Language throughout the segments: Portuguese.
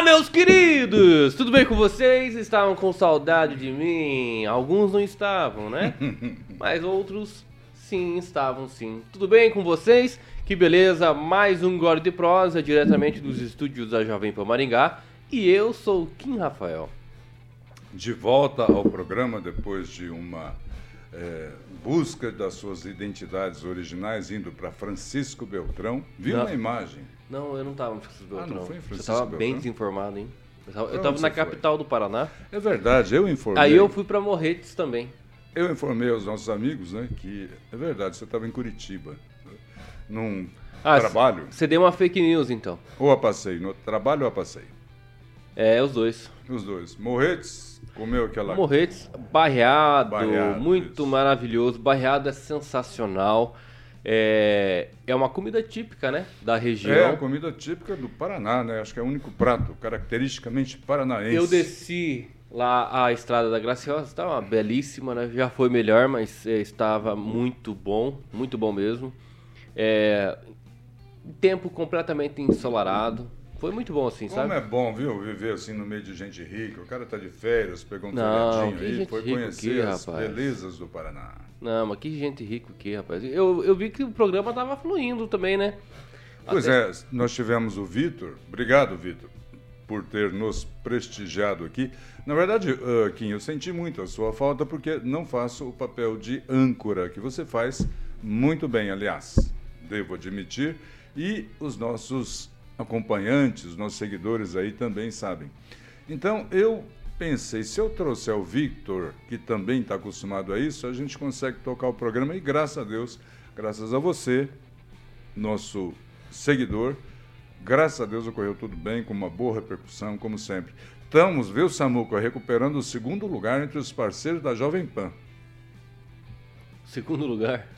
Olá, meus queridos! Tudo bem com vocês? Estavam com saudade de mim? Alguns não estavam, né? Mas outros sim estavam sim. Tudo bem com vocês? Que beleza! Mais um Gore de Prosa diretamente dos estúdios da Jovem Pan Maringá. E eu sou o Kim Rafael. De volta ao programa depois de uma é, busca das suas identidades originais, indo para Francisco Beltrão. Viu Não. uma imagem? Não, eu não estava no Francisco Ah, Beltrão. não foi em Você Francisco estava bem Beltrão? desinformado, hein? Eu tava, eu tava na você foi? capital do Paraná. É verdade, eu informei. Aí eu fui pra Morretes também. Eu informei aos nossos amigos, né, que é verdade, você estava em Curitiba, né, num Ah, trabalho Você deu uma fake news, então. ou a passeio, no trabalho ou a passeio, É, os dois. os dois. Morretes comeu aquela Morretes, barreado, Barreado, muito isso. maravilhoso. Barreado é sensacional. É, é uma comida típica, né? Da região. É a comida típica do Paraná, né? Acho que é o único prato caracteristicamente paranaense. Eu desci lá a estrada da Graciosa, estava belíssima, né? Já foi melhor, mas é, estava muito bom, muito bom mesmo. É, tempo completamente ensolarado. Foi muito bom assim, Como sabe? é bom, viu, viver assim no meio de gente rica. O cara tá de férias, pegou um que aí, gente foi conhecer aqui, as rapaz. belezas do Paraná. Não, mas que gente rica aqui, rapaz. Eu, eu vi que o programa tava fluindo também, né? Pois Até- é, nós tivemos o Vitor. Obrigado, Vitor, por ter nos prestigiado aqui. Na verdade, ah, Kim, eu senti muito a sua falta porque não faço o papel de âncora que você faz muito bem, aliás, devo admitir. E os nossos acompanhantes, os nossos seguidores aí também sabem. Então, eu pensei, se eu trouxer o Victor, que também está acostumado a isso, a gente consegue tocar o programa e graças a Deus, graças a você, nosso seguidor. Graças a Deus ocorreu tudo bem, com uma boa repercussão, como sempre. Estamos, viu, Samuca, recuperando o segundo lugar entre os parceiros da Jovem Pan. Segundo lugar.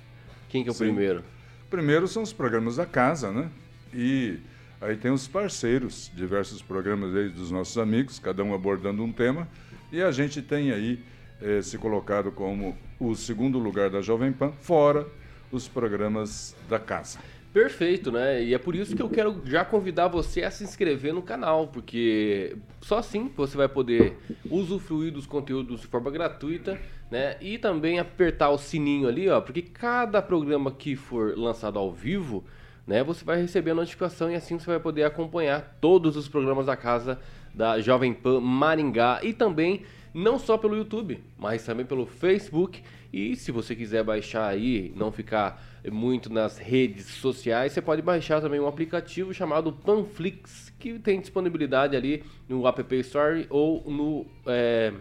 Quem que é o Sim. primeiro? Primeiro são os programas da casa, né? E aí tem os parceiros, diversos programas aí dos nossos amigos, cada um abordando um tema. E a gente tem aí eh, se colocado como o segundo lugar da Jovem Pan, fora os programas da casa. Perfeito, né? E é por isso que eu quero já convidar você a se inscrever no canal, porque só assim você vai poder usufruir dos conteúdos de forma gratuita, né? E também apertar o sininho ali, ó, porque cada programa que for lançado ao vivo, né, você vai receber a notificação e assim você vai poder acompanhar todos os programas da casa da Jovem Pan Maringá e também não só pelo YouTube, mas também pelo Facebook. E se você quiser baixar aí, não ficar muito nas redes sociais, você pode baixar também um aplicativo chamado Panflix, que tem disponibilidade ali no App Store ou no é,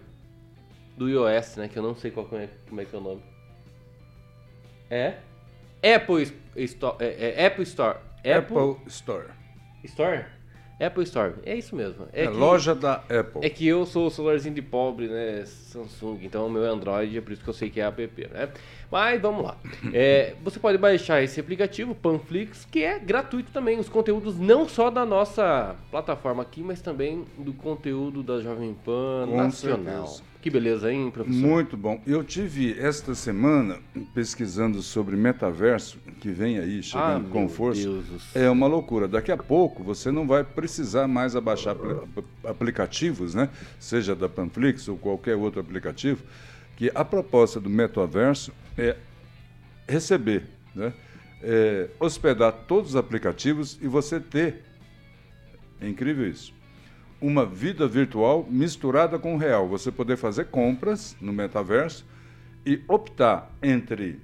do iOS, né? Que eu não sei qual é, como é que é o nome. É Apple Store, é, é Apple Store, Apple, Store. Store, Apple Store, é isso mesmo. É, que- loja da Apple. é que eu sou o celularzinho de pobre, né? Samsung, então o meu é Android, é por isso que eu sei que é app, né? Mas vamos lá. É, você pode baixar esse aplicativo, Panflix, que é gratuito também. Os conteúdos não só da nossa plataforma aqui, mas também do conteúdo da Jovem Pan Com Nacional. certeza. Que beleza, hein, professor? Muito bom. Eu tive esta semana pesquisando sobre metaverso, que vem aí ah, chegando com meu força. É uma loucura. Daqui a pouco você não vai precisar mais abaixar apl- aplicativos, né? Seja da Panflix ou qualquer outro aplicativo, que a proposta do metaverso é receber, né? É hospedar todos os aplicativos e você ter, é incrível isso, uma vida virtual misturada com o real. Você poder fazer compras no metaverso e optar entre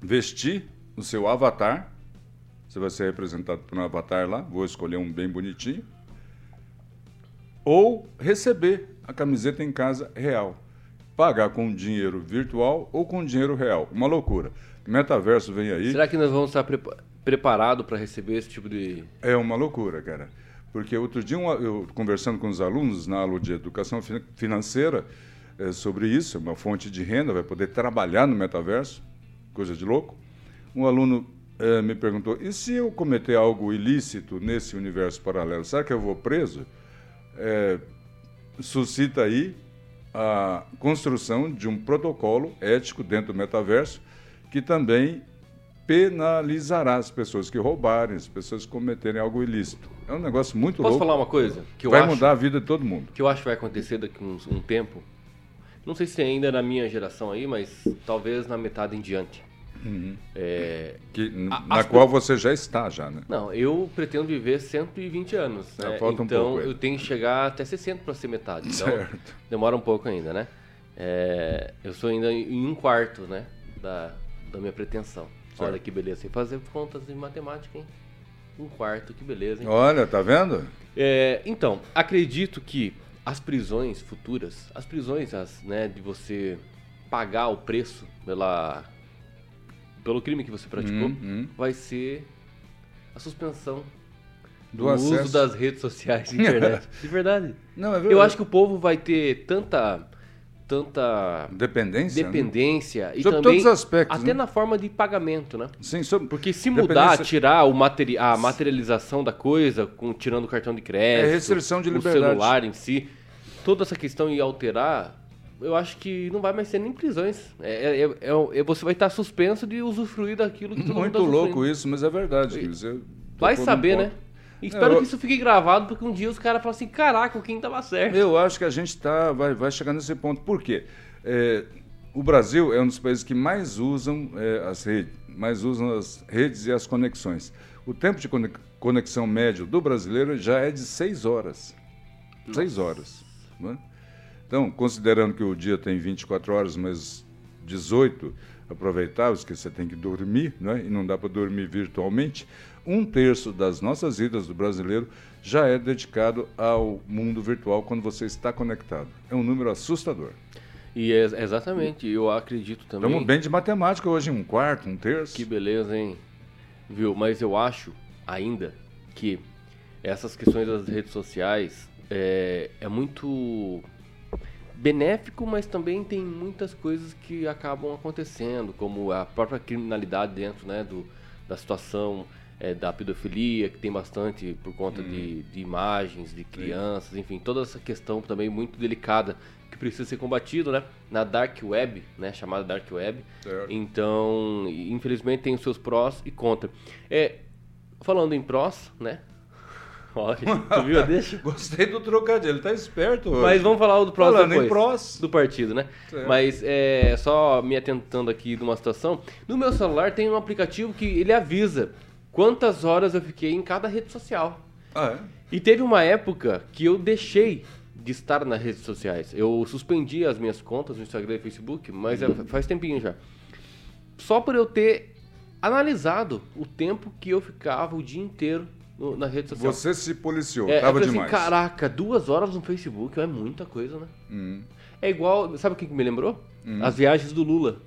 vestir o seu avatar, você vai ser representado por um avatar lá, vou escolher um bem bonitinho, ou receber a camiseta em casa real. Pagar com dinheiro virtual ou com dinheiro real. Uma loucura. Metaverso vem aí. Será que nós vamos estar prepa- preparados para receber esse tipo de. É uma loucura, cara. Porque outro dia, eu conversando com os alunos na aula de educação fi- financeira eh, sobre isso, é uma fonte de renda, vai poder trabalhar no metaverso, coisa de louco. Um aluno eh, me perguntou: e se eu cometer algo ilícito nesse universo paralelo, será que eu vou preso? Eh, suscita aí a construção de um protocolo ético dentro do metaverso que também penalizará as pessoas que roubarem, as pessoas que cometerem algo ilícito. É um negócio muito Posso louco. falar uma coisa? Que vai acho, mudar a vida de todo mundo. Que eu acho que vai acontecer daqui a um, um tempo. Não sei se ainda na minha geração aí, mas talvez na metade em diante. É, Que, A- na qual você já está, já, né? Não, eu pretendo viver 120 anos. Né? falta um então pouco, é. eu tenho que chegar até 60 para ser metade. Então Certo. demora um pouco ainda, né? É, eu sou ainda em um quarto, né? Da, da minha pretensão. Olha Certo. que beleza. Sem fazer contas de matemática, hein? Um quarto, que beleza, hein? Olha, tá vendo? É, então, acredito que as prisões futuras, as prisões as, né, de você pagar o preço pela, pelo crime que você praticou, Hum, hum. vai ser a suspensão Do do, uso das redes sociais e internet. De verdade. Não, é verdade. Eu acho que o povo vai ter tanta tanta Dependência? né? dependência e Sobre também todos os aspectos, até né? na forma de pagamento, né? Sim, sobre... Porque se mudar, tirar o materi a materialização da coisa, com, tirando o cartão de crédito, É restrição de o liberdade. celular em si, toda essa questão e alterar, eu acho que não vai mais ser nem prisões. É, é- é- é- você vai estar suspenso de usufruir daquilo que todo mundo Muito tá louco isso, mas é verdade. Vai saber, né? Espero eu- que isso fique gravado, porque um dia os caras falam assim, caraca, o Kim tava certo. Eu acho que a gente tá, vai, vai chegar nesse ponto. Por quê? É, o Brasil é um dos países que mais usam é, as redes, mais usam as redes e as conexões. O tempo de conex- conexão médio do brasileiro já é de seis horas. Seis horas. né? Então, considerando que o dia tem 24 horas, mas 18 aproveitáveis, que você tem que dormir, né? e não dá para dormir virtualmente, um terço das nossas vidas do brasileiro já é dedicado ao mundo virtual quando você está conectado. É um número assustador. E é, exatamente, eu acredito também. Estamos bem de matemática hoje, um quarto, um terço. Que beleza, hein? Viu? Mas eu acho ainda que essas questões das redes sociais é, é muito benéfico, mas também tem muitas coisas que acabam acontecendo, como a própria criminalidade dentro né, do, da situação é, da pedofilia, que tem bastante por conta de, de imagens de crianças, enfim, toda essa questão também muito delicada que precisa ser combatido, né? Na dark web, né? Chamada dark web. Certo. Então, infelizmente tem os seus prós e contras. É, falando em prós, né? Olha, tu viu? Deixa. Gostei do trocadilho, ele tá esperto hoje. Mas vamos falar do prós Falando depois. prós. Do partido, né? Certo. Mas é, só me atentando aqui de uma situação. No meu celular tem um aplicativo que ele avisa quantas horas eu fiquei em cada rede social. Ah, é? E teve uma época que eu deixei de estar nas redes sociais. Eu suspendi as minhas contas no Instagram e Facebook, mas é- faz tempinho já. Só por eu ter analisado o tempo que eu ficava o dia inteiro no- na rede social. Você se policiou, É, eu tava falei demais. assim, caraca, duas horas no Facebook é muita coisa, né? Hum. É igual, sabe o que me lembrou? As viagens do Lula.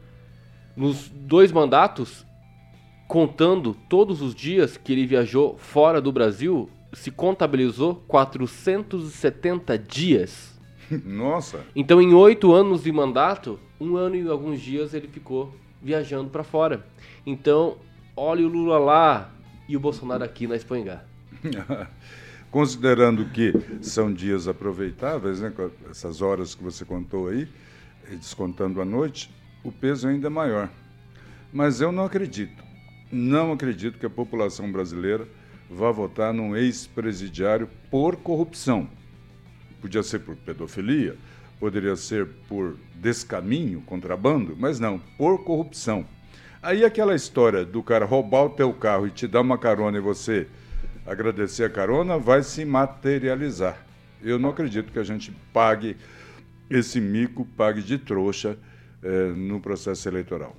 Nos dois mandatos, contando todos os dias que ele viajou fora do Brasil, se contabilizou 470 dias. Nossa, Então, em oito anos de mandato, um ano e alguns dias ele ficou viajando para fora. Então, olha o Lula lá e o Bolsonaro aqui na Espanha. Considerando que são dias aproveitáveis, né, essas horas que você contou aí, descontando a noite, o peso ainda é maior. Mas eu não acredito, não acredito que a população brasileira vá votar num ex-presidiário por corrupção. Podia ser por pedofilia, poderia ser por descaminho, contrabando, mas não, por corrupção. Aí aquela história do cara roubar o teu carro e te dar uma carona e você agradecer a carona vai se materializar. Eu não acredito que a gente pague esse mico, pague de trouxa eh, no processo eleitoral.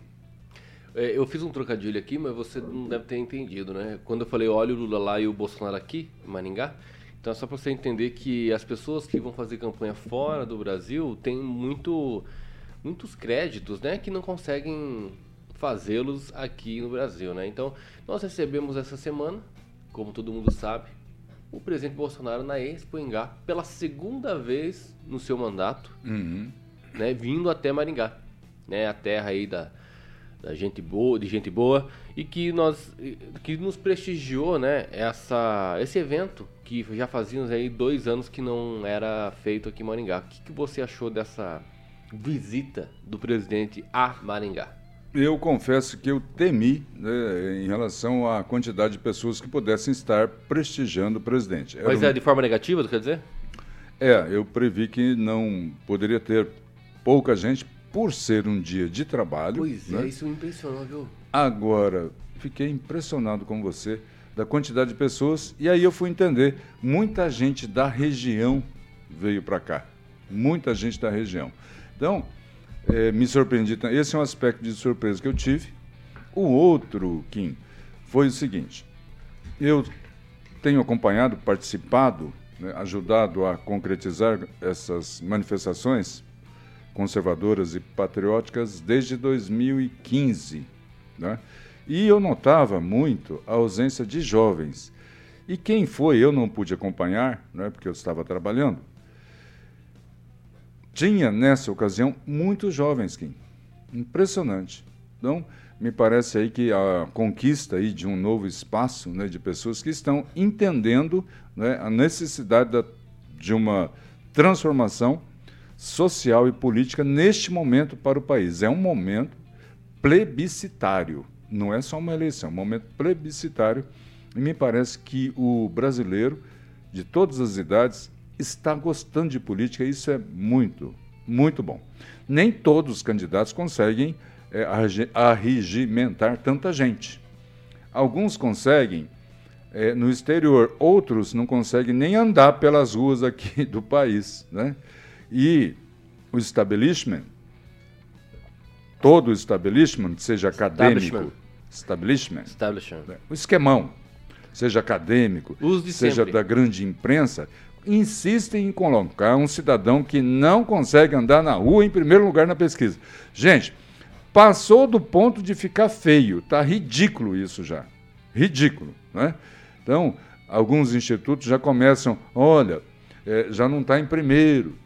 É, eu fiz um trocadilho aqui, mas você não deve ter entendido, né? Quando eu falei olha o Lula lá e o Bolsonaro aqui, em Maringá, então é só para você entender que as pessoas que vão fazer campanha fora do Brasil têm muito, muitos créditos, né? Que não conseguem fazê-los aqui no Brasil, né? Então, nós recebemos essa semana, como todo mundo sabe, o presidente Bolsonaro na Expo Engá pela segunda vez no seu mandato, Uhum. né, vindo até Maringá, né, a terra aí da, da gente boa, de gente boa e que nós que nos prestigiou, né, essa esse evento que já fazíamos aí dois anos que não era feito aqui em Maringá. O que, que você achou dessa visita do presidente a Maringá? Eu confesso que eu temi né, em relação à quantidade de pessoas que pudessem estar prestigiando o presidente. Era Mas é de forma negativa, quer dizer? É, eu previ que não poderia ter pouca gente por ser um dia de trabalho. Pois né? é, isso me impressionou, viu? Agora, fiquei impressionado com você da quantidade de pessoas e aí eu fui entender, muita gente da região veio para cá. Muita gente da região. Então, é, me surpreendi. Esse é um aspecto de surpresa que eu tive. O outro, Kim, foi o seguinte: eu tenho acompanhado, participado, né, ajudado a concretizar essas manifestações conservadoras e patrióticas desde 2015. Né? E eu notava muito a ausência de jovens. E quem foi, eu não pude acompanhar, né, porque eu estava trabalhando, tinha nessa ocasião muitos jovens, Kim. Impressionante. Então, me parece aí que a conquista aí de um novo espaço né, de pessoas que estão entendendo né, a necessidade da, de uma transformação social e política neste momento para o país. É um momento plebiscitário, não é só uma eleição, é um momento plebiscitário. E me parece que o brasileiro, de todas as idades, está gostando de política, isso é muito, muito bom. Nem todos os candidatos conseguem é, arregimentar tanta gente. Alguns conseguem é, no exterior, outros não conseguem nem andar pelas ruas aqui do país. Né? E o establishment, todo o establishment, seja acadêmico, establishment, establishment. Né? o esquemão, seja acadêmico, seja sempre. da grande imprensa, insistem em colocar um cidadão que não consegue andar na rua em primeiro lugar na pesquisa. Gente, passou do ponto de ficar feio, tá ridículo isso já. Ridículo, né? Então, alguns institutos já começam, olha, é, já não está em primeiro,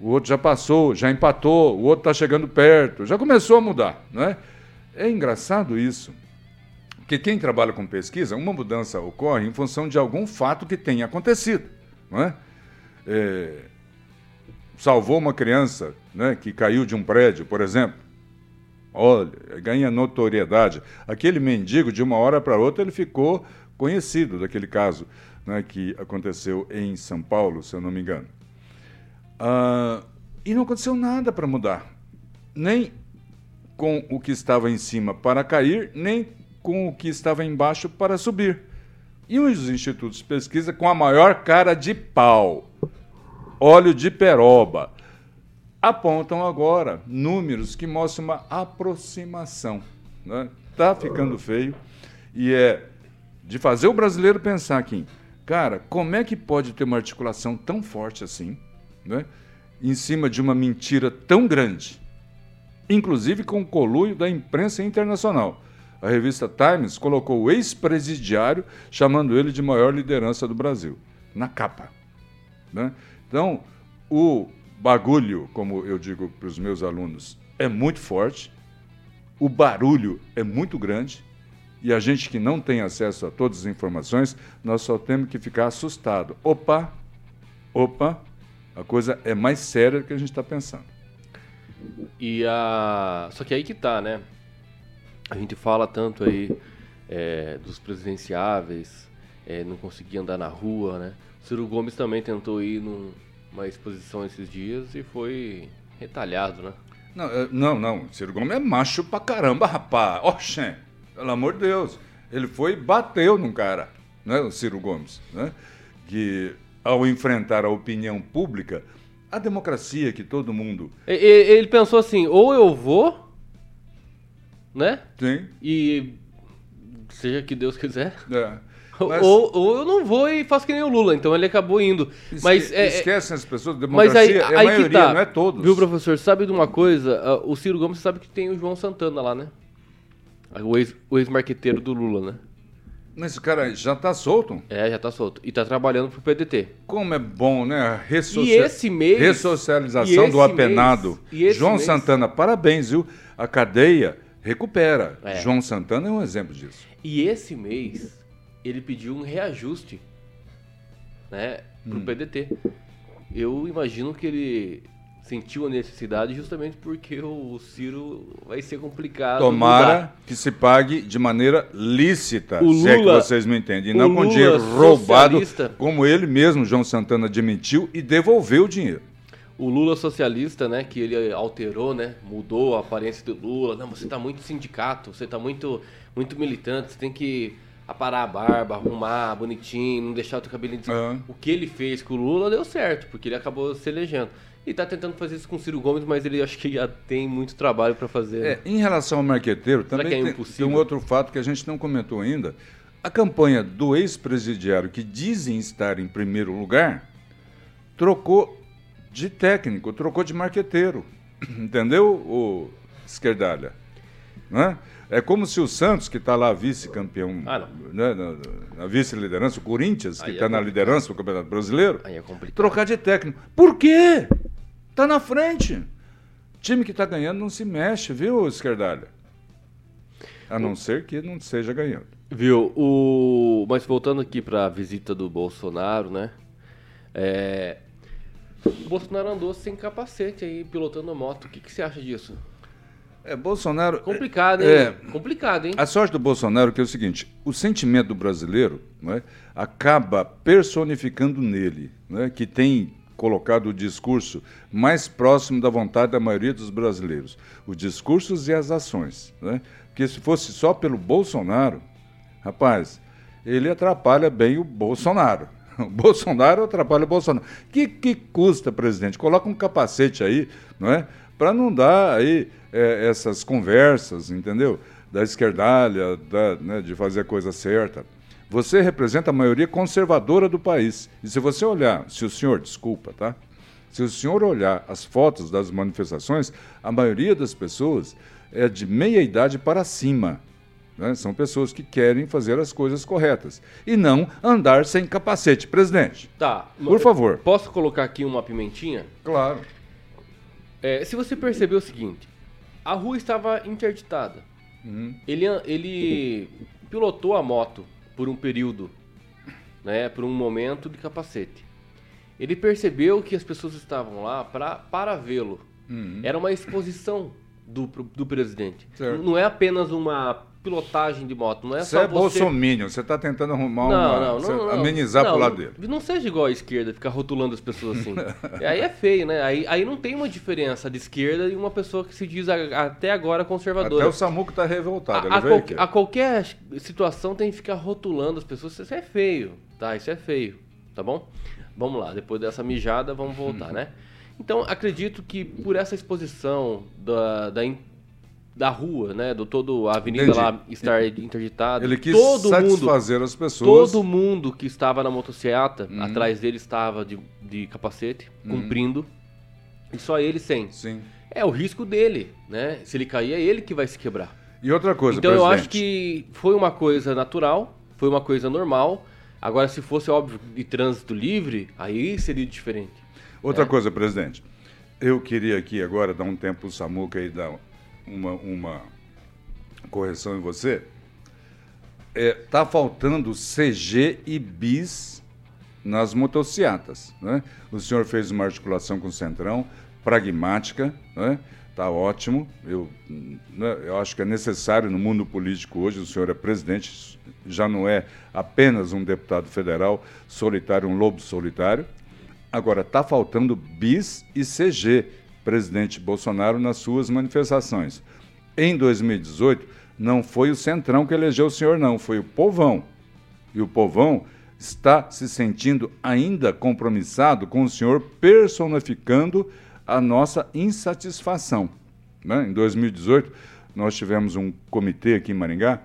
o outro já passou, já empatou, o outro está chegando perto, já começou a mudar, né? É engraçado isso. Porque quem trabalha com pesquisa, uma mudança ocorre em função de algum fato que tenha acontecido não é? é salvou uma criança né, que caiu de um prédio, por exemplo. Olha, ganha notoriedade. Aquele mendigo, de uma hora para outra, ele ficou conhecido daquele caso né, que aconteceu em São Paulo, se eu não me engano. Ah, e não aconteceu nada para mudar. Nem com o que estava em cima para cair, nem com o que estava embaixo para subir. E os institutos de pesquisa com a maior cara de pau, óleo de peroba, apontam agora números que mostram uma aproximação. Está né? Tá ficando feio e é de fazer o brasileiro pensar aqui, cara, como é que pode ter uma articulação tão forte assim, né? em cima de uma mentira tão grande, inclusive com o coluio da imprensa internacional a revista Times colocou o ex-presidiário, chamando ele de maior liderança do Brasil, na capa. Né? Então, o bagulho, como eu digo para os meus alunos, é muito forte, o barulho é muito grande, e a gente que não tem acesso a todas as informações, nós só temos que ficar assustado. Opa, opa, a coisa é mais séria do que a gente está pensando. E a. Só que aí que tá, né? A gente fala tanto aí é, dos presidenciáveis, é, não conseguia andar na rua, né? O Ciro Gomes também tentou ir numa exposição esses dias e foi retalhado, né? Não, não, não. Ciro Gomes é macho pra caramba, rapaz. Oxê, pelo amor de Deus. Ele foi e bateu num cara, né? O Ciro Gomes, né? Que ao enfrentar a opinião pública, a democracia que todo mundo. Ele pensou assim: ou eu vou né? Sim. E seja que Deus quiser. É. Mas... Ou, ou, eu não vou e faço que nem o Lula, então ele acabou indo. Esque mas é, é Esquecem as pessoas, democracia mas aí, é a aí maioria, tá. não é todos. Viu, professor? Sabe de uma coisa? Ah, o Ciro Gomes sabe que tem o João Santana lá, né? O ex-marqueteiro ex do Lula, né? Mas esse cara já tá solto? É, já tá solto. E tá trabalhando pro PDT. Como é bom, né? Ressocia... E esse mês... Ressocialização do apenado. Mês, João mês... Santana, parabéns, viu? A cadeia recupera. É. João Santana é um exemplo disso. E esse mês ele pediu um reajuste, né, pro hum. PDT. Eu imagino que ele sentiu a necessidade justamente porque o Ciro vai ser complicado. Tomara mudar. que se pague de maneira lícita, O se é que Lula- vocês me entendem, e o não com Lula dinheiro roubado, socialista- como ele mesmo, João Santana, admitiu e devolveu o dinheiro. O Lula socialista, né, que ele alterou, né, mudou a aparência do Lula. Não, você tá muito sindicato, você tá muito, muito militante, você tem que aparar a barba, arrumar bonitinho, não deixar o teu cabelinho... des- Aham. O que ele fez com o Lula deu certo, porque ele acabou se elegendo. E tá tentando fazer isso com o Ciro Gomes, mas ele acho que já tem muito trabalho para fazer. né? É, em relação ao marqueteiro, também é tem, tem um outro fato que a gente não comentou ainda. A campanha do ex-presidiário, que dizem estar em primeiro lugar, trocou de técnico, trocou de marqueteiro. Entendeu, o esquerdalha? Né? É como se o Santos, que está lá vice-campeão, Ah, né, na, na vice-liderança, o Corinthians, que Aí é está na liderança do Campeonato Brasileiro, é trocar de técnico. Por quê? Tá na frente. Time que tá ganhando não se mexe, viu, esquerdalha? A não ser que não seja ganhando. Viu, o... mas voltando aqui para a visita do Bolsonaro, né? É... O Bolsonaro andou sem capacete aí, pilotando moto. O que, que você acha disso? É, Bolsonaro. Complicado, hein? É. Complicado, hein? A sorte do Bolsonaro é que é o seguinte: o sentimento do brasileiro não é, acaba personificando nele, não é, que tem colocado o discurso mais próximo da vontade da maioria dos brasileiros. Os discursos e as ações. Não é? Porque se fosse só pelo Bolsonaro, rapaz, ele atrapalha bem o Bolsonaro. O Bolsonaro atrapalha o Bolsonaro. Que, que custa, presidente? Coloca um capacete aí, não é? Para não dar aí é, essas conversas, entendeu? Da esquerdalha, da, né, de fazer a coisa certa. Você representa a maioria conservadora do país. E se você olhar, se o senhor, desculpa, tá? Se o senhor olhar as fotos das manifestações, a maioria das pessoas é de meia idade para cima. Né? São pessoas que querem fazer as coisas corretas. E não andar sem capacete. Presidente, Tá. por favor. Posso colocar aqui uma pimentinha? Claro. É, se você percebeu o seguinte, a rua estava interditada. Uhum. Ele, ele pilotou a moto por um período, né, por um momento de capacete. Ele percebeu que as pessoas estavam lá pra, para vê-lo. Era uma exposição do, do presidente. Certo. Não é apenas uma pilotagem de moto, não é Você só é você... bolsominion, você está tentando arrumar Não, uma. não, não, não. amenizar não, pro lado não- dele. Não seja igual à esquerda, ficar rotulando as pessoas assim. aí é feio, né? Aí, aí não tem uma diferença de esquerda e uma pessoa que se diz a- até agora conservadora. Até o Samuco está revoltado. A, a qual- a qualquer situação tem que ficar rotulando as pessoas. Isso é feio, tá? Isso é feio, tá bom? Vamos lá, depois dessa mijada, vamos voltar, né? Então, acredito que por essa exposição da, da, da rua, né? Do todo a avenida Entendi. lá estar interditada. Ele quis todo mundo, satisfazer as pessoas. todo mundo que estava na motocicleta, Uhum. atrás dele estava de, de capacete, cumprindo. E só ele sem. Sim. É o risco dele, né? Se ele cair, é ele que vai se quebrar. E outra coisa, Então eu presidente. acho que foi uma coisa natural, foi uma coisa normal. Agora, se fosse óbvio de trânsito livre, aí seria diferente. Outra coisa, presidente. Eu queria aqui agora dar um tempo para o Samuca e dar uma, uma correção em você. É, tá faltando CG e bis nas motocicletas. Né? O senhor fez uma articulação com o Centrão, pragmática, né? Tá ótimo. Eu, né, eu acho que é necessário no mundo político hoje. O senhor é presidente, já não é apenas um deputado federal solitário, um lobo solitário. Agora, está faltando bis e CG, presidente Bolsonaro, nas suas manifestações. Em 2018, não foi o Centrão que elegeu o senhor, não, foi o povão. E o povão está se sentindo ainda compromissado com o senhor, personificando a nossa insatisfação. né? Em 2018, nós tivemos um comitê aqui em Maringá,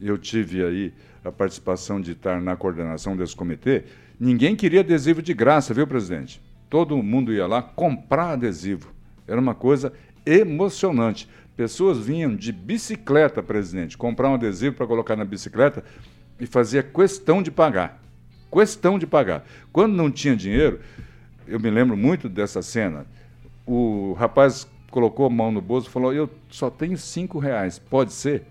eu tive aí a participação de estar na coordenação desse comitê. Ninguém queria adesivo de graça, viu, presidente? Todo mundo ia lá comprar adesivo. Era uma coisa emocionante. Pessoas vinham de bicicleta, presidente, comprar um adesivo para colocar na bicicleta e fazia questão de pagar. Questão de pagar. Quando não tinha dinheiro, eu me lembro muito dessa cena. O rapaz colocou a mão no bolso e falou: Eu só tenho cinco reais, pode ser?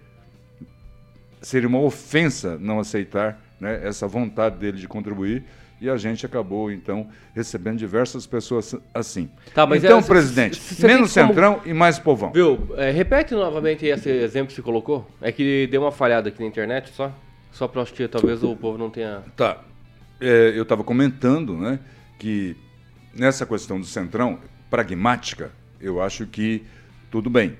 Seria uma ofensa não aceitar né, essa vontade dele de contribuir e a gente acabou, então, recebendo diversas pessoas assim. Tá, então, é, presidente, menos como- centrão e mais povão. Viu? É, repete novamente esse exemplo que você colocou. É que deu uma falhada aqui na internet só. Só acho que talvez o povo não tenha. Tá. É, eu estava comentando né, que nessa questão do centrão, pragmática, eu acho que tudo bem.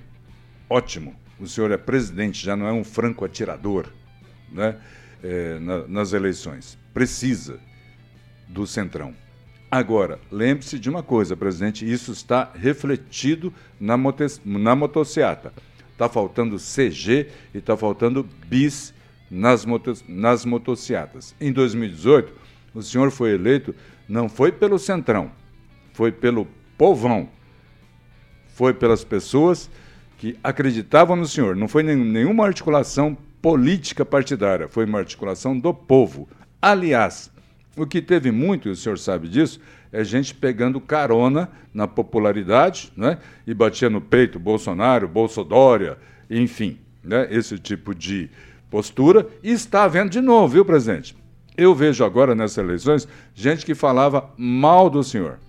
Ótimo. O senhor é presidente, já não é um franco atirador né, é, na- nas eleições. Precisa do centrão. Agora, lembre-se de uma coisa, presidente, isso está refletido na, na motociata. Está faltando CG e está faltando bis nas, motos, nas motociatas. Em 2018, o senhor foi eleito, não foi pelo centrão, foi pelo povão. Foi pelas pessoas que acreditavam no senhor. Não foi nenhum- nenhuma articulação política partidária, foi uma articulação do povo. Aliás, o que teve muito, e o senhor sabe disso, é gente pegando carona na popularidade né? e batia no peito Bolsonaro, Bolsodória, enfim, né? esse tipo de postura. E está havendo de novo, viu, presidente? Eu vejo agora nessas eleições gente que falava mal do senhor.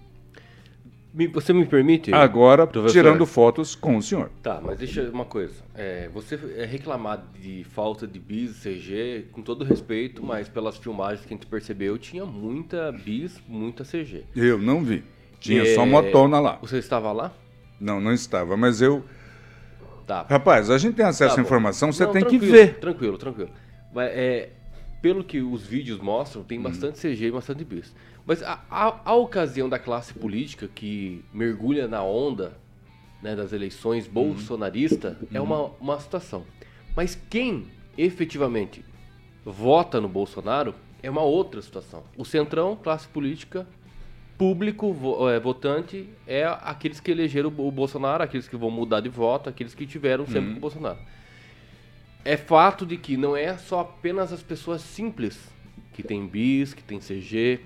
Me- Você me permite? Agora, professor? tirando fotos com o senhor. Tá, mas deixa uma coisa. É, você é reclamado de falta de bis, CG, com todo respeito, mas pelas filmagens que a gente percebeu, tinha muita bis, muita CG. Eu não vi. Tinha É, só motona lá. Você estava lá? Não, não estava, mas eu. Tá. Rapaz, a gente tem acesso Tá à informação, você Não, tem que ver. Tranquilo, tranquilo. Mas, é, pelo que os vídeos mostram, Uhum. tem bastante CG e bastante bis. Mas a, a- a ocasião da classe política que mergulha na onda né, das eleições Uhum. bolsonarista é uma, uma situação. Mas quem efetivamente vota no Bolsonaro é uma outra situação. O centrão, classe política, público é, votante é aqueles que elegeram o Bo- Bolsonaro, aqueles que vão mudar de voto, aqueles que tiveram sempre com o Bolsonaro. É fato de que não é só apenas as pessoas simples que tem bis, que tem CG,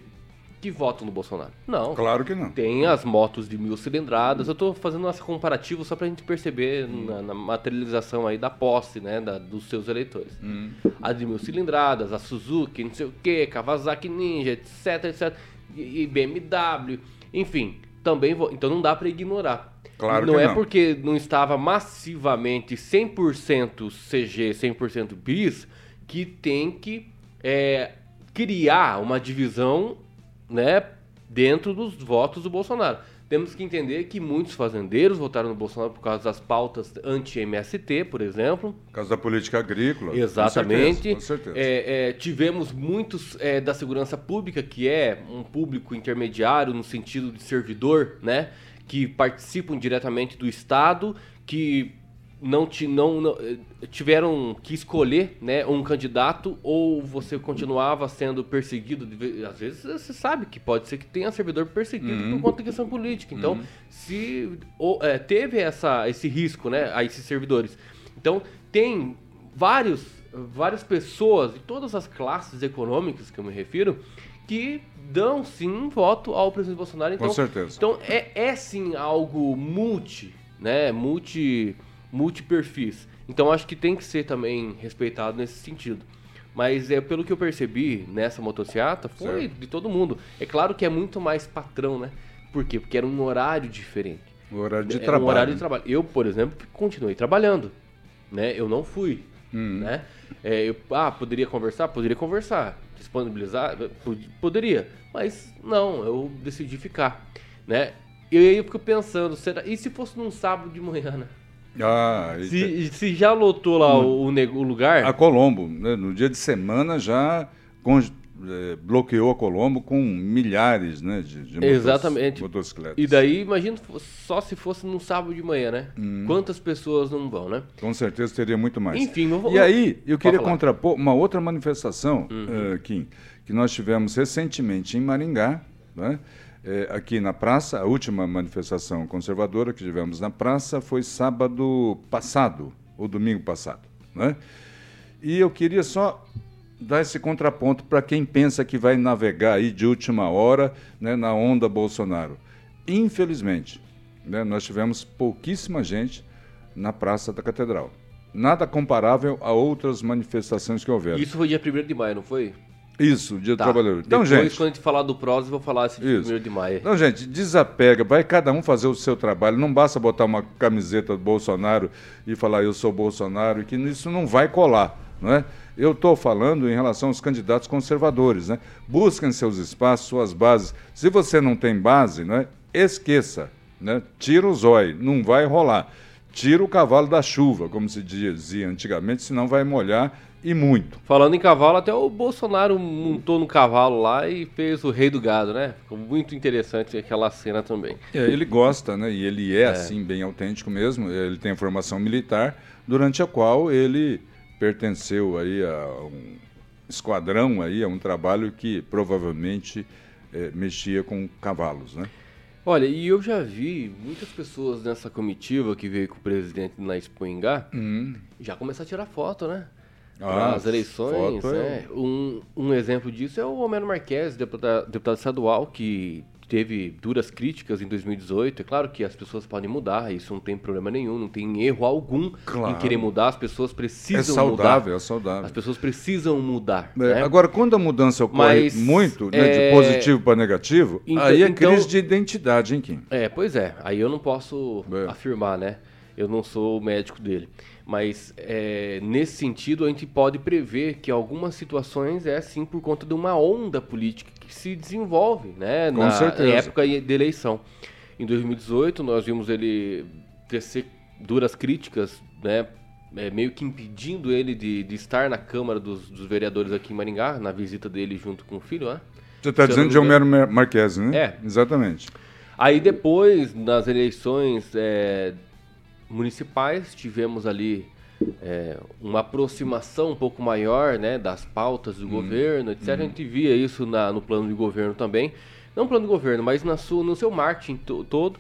que votam no Bolsonaro. Não. Claro que não. Tem as motos de mil cilindradas. Eu tô fazendo esse comparativo só pra gente perceber na, na materialização aí da posse, né, da- dos seus eleitores. A de mil cilindradas, a Suzuki, não sei o que, Kawasaki Ninja, etc, etc, e, e BMW, enfim, também vou, então não dá pra ignorar. Claro não que é não. porque não estava massivamente 100% CG, 100% bis, que tem que é, criar uma divisão né, dentro dos votos do Bolsonaro. Temos que entender que muitos fazendeiros votaram no Bolsonaro por causa das pautas anti-MST, por exemplo. Por causa da política agrícola. Exatamente. Com certeza. Com certeza. É, é, tivemos muitos é, da segurança pública, que é um público intermediário no sentido de servidor, né? Que participam diretamente do Estado, que não, ti- não, não, eh, tiveram que escolher né, um candidato ou você continuava sendo perseguido. Às vezes você sabe que pode ser que tenha servidor perseguido por conta de questão política. Então, se ou, eh, teve essa, esse risco né, a esses servidores. Então, tem vários, várias pessoas de todas as classes econômicas que eu me refiro que dão sim voto ao presidente Bolsonaro. Então, certeza. Então é, é sim algo multi, né? Multi, multi-perfis. Então acho que tem que ser também respeitado nesse sentido. Mas é pelo que eu percebi nessa motociata, foi Certo. de todo mundo. É claro que é muito mais patrão, né? Por quê? Porque era um horário diferente. O horário de Era trabalho. um horário de trabalho. Eu, por exemplo, continuei trabalhando, né? Eu não fui, Hum. né? É, eu, ah, poderia conversar? Poderia conversar. Disponibilizar? Pod- Poderia. Mas não, eu decidi ficar, né? E aí eu fico pensando, será... e se fosse num sábado de manhã, né? Ah, Se, se já lotou lá o, o o lugar, A Colombo, né, no dia de semana, já eh, bloqueou a Colombo com milhares né, de, de Exatamente. motocicletas. e daí imagina só se fosse num sábado de manhã, né? Hum. Quantas pessoas não vão, né? Com certeza teria muito mais. Enfim, não vou- E aí, eu Pode queria falar. Uhum. contrapor uma outra manifestação, eh, Kim, que nós tivemos recentemente em Maringá, né? Eh, aqui na praça, a última manifestação conservadora que tivemos na praça foi sábado passado, ou domingo passado. Né? E eu queria só dar esse contraponto para quem pensa que vai navegar aí de última hora né, na onda Bolsonaro. Infelizmente, né, nós tivemos pouquíssima gente na Praça da Catedral. Nada comparável a outras manifestações que houveram. Isso foi dia 1 de maio, não foi? Isso, Dia Tá. do Trabalhador. Então, Depois, gente. quando a gente falar do PROS, eu vou falar esse Isso. primeiro de maio. Não, gente, desapega, vai cada um fazer o seu trabalho. Não basta botar uma camiseta do Bolsonaro e falar eu sou Bolsonaro, que isso não vai colar, não é? Eu estou falando em relação aos candidatos conservadores, né? Busquem seus espaços, suas bases. Se você não tem base, não é? Esqueça, né? Tira o zóio, não vai rolar. Tira o cavalo da chuva, como se dizia antigamente, senão vai molhar e muito. Falando em cavalo, até o Bolsonaro montou no cavalo lá e fez o rei do gado, né? Ficou muito interessante aquela cena também. É, ele gosta, né? E ele é, assim, bem autêntico mesmo. Ele tem a formação militar, durante a qual ele pertenceu aí a um esquadrão aí, a um trabalho que provavelmente eh, mexia com cavalos, né? Olha, e eu já vi muitas pessoas nessa comitiva que veio com o presidente na Expo Ingá já começar a tirar foto, né? Hum. Ah, As eleições, é- né? Um, um exemplo disso é o Homero Marques, deputado, deputado estadual, que teve duras críticas em 2018. É claro que as pessoas podem mudar, isso não tem problema nenhum, não tem erro algum Claro. em querer mudar, as pessoas É precisam saudável, mudar. é saudável. As pessoas precisam mudar. É, né? Agora, quando a mudança ocorre Mas, muito, né, é, de positivo para negativo, então- aí é então- crise de identidade, hein, Kim? É, pois é. Aí eu não posso É. afirmar, né? Eu não sou o médico dele. Mas é, nesse sentido, a gente pode prever que algumas situações é sim por conta de uma onda política que se desenvolve, né? Com na certeza. época de eleição. Em 2018, nós vimos ele tecer duras críticas, né? é, meio que impedindo ele de, de estar na Câmara dos, dos Vereadores aqui em Maringá, na visita dele junto com o filho, né? Você está dizendo de Homero Mar- Marques, né? É. Exatamente. Aí depois, nas eleições é, municipais, tivemos ali é, uma aproximação um pouco maior né, das pautas do governo, etc. A gente via isso na- no plano de governo também. Não no plano de governo, mas na sua, no seu marketing to- todo.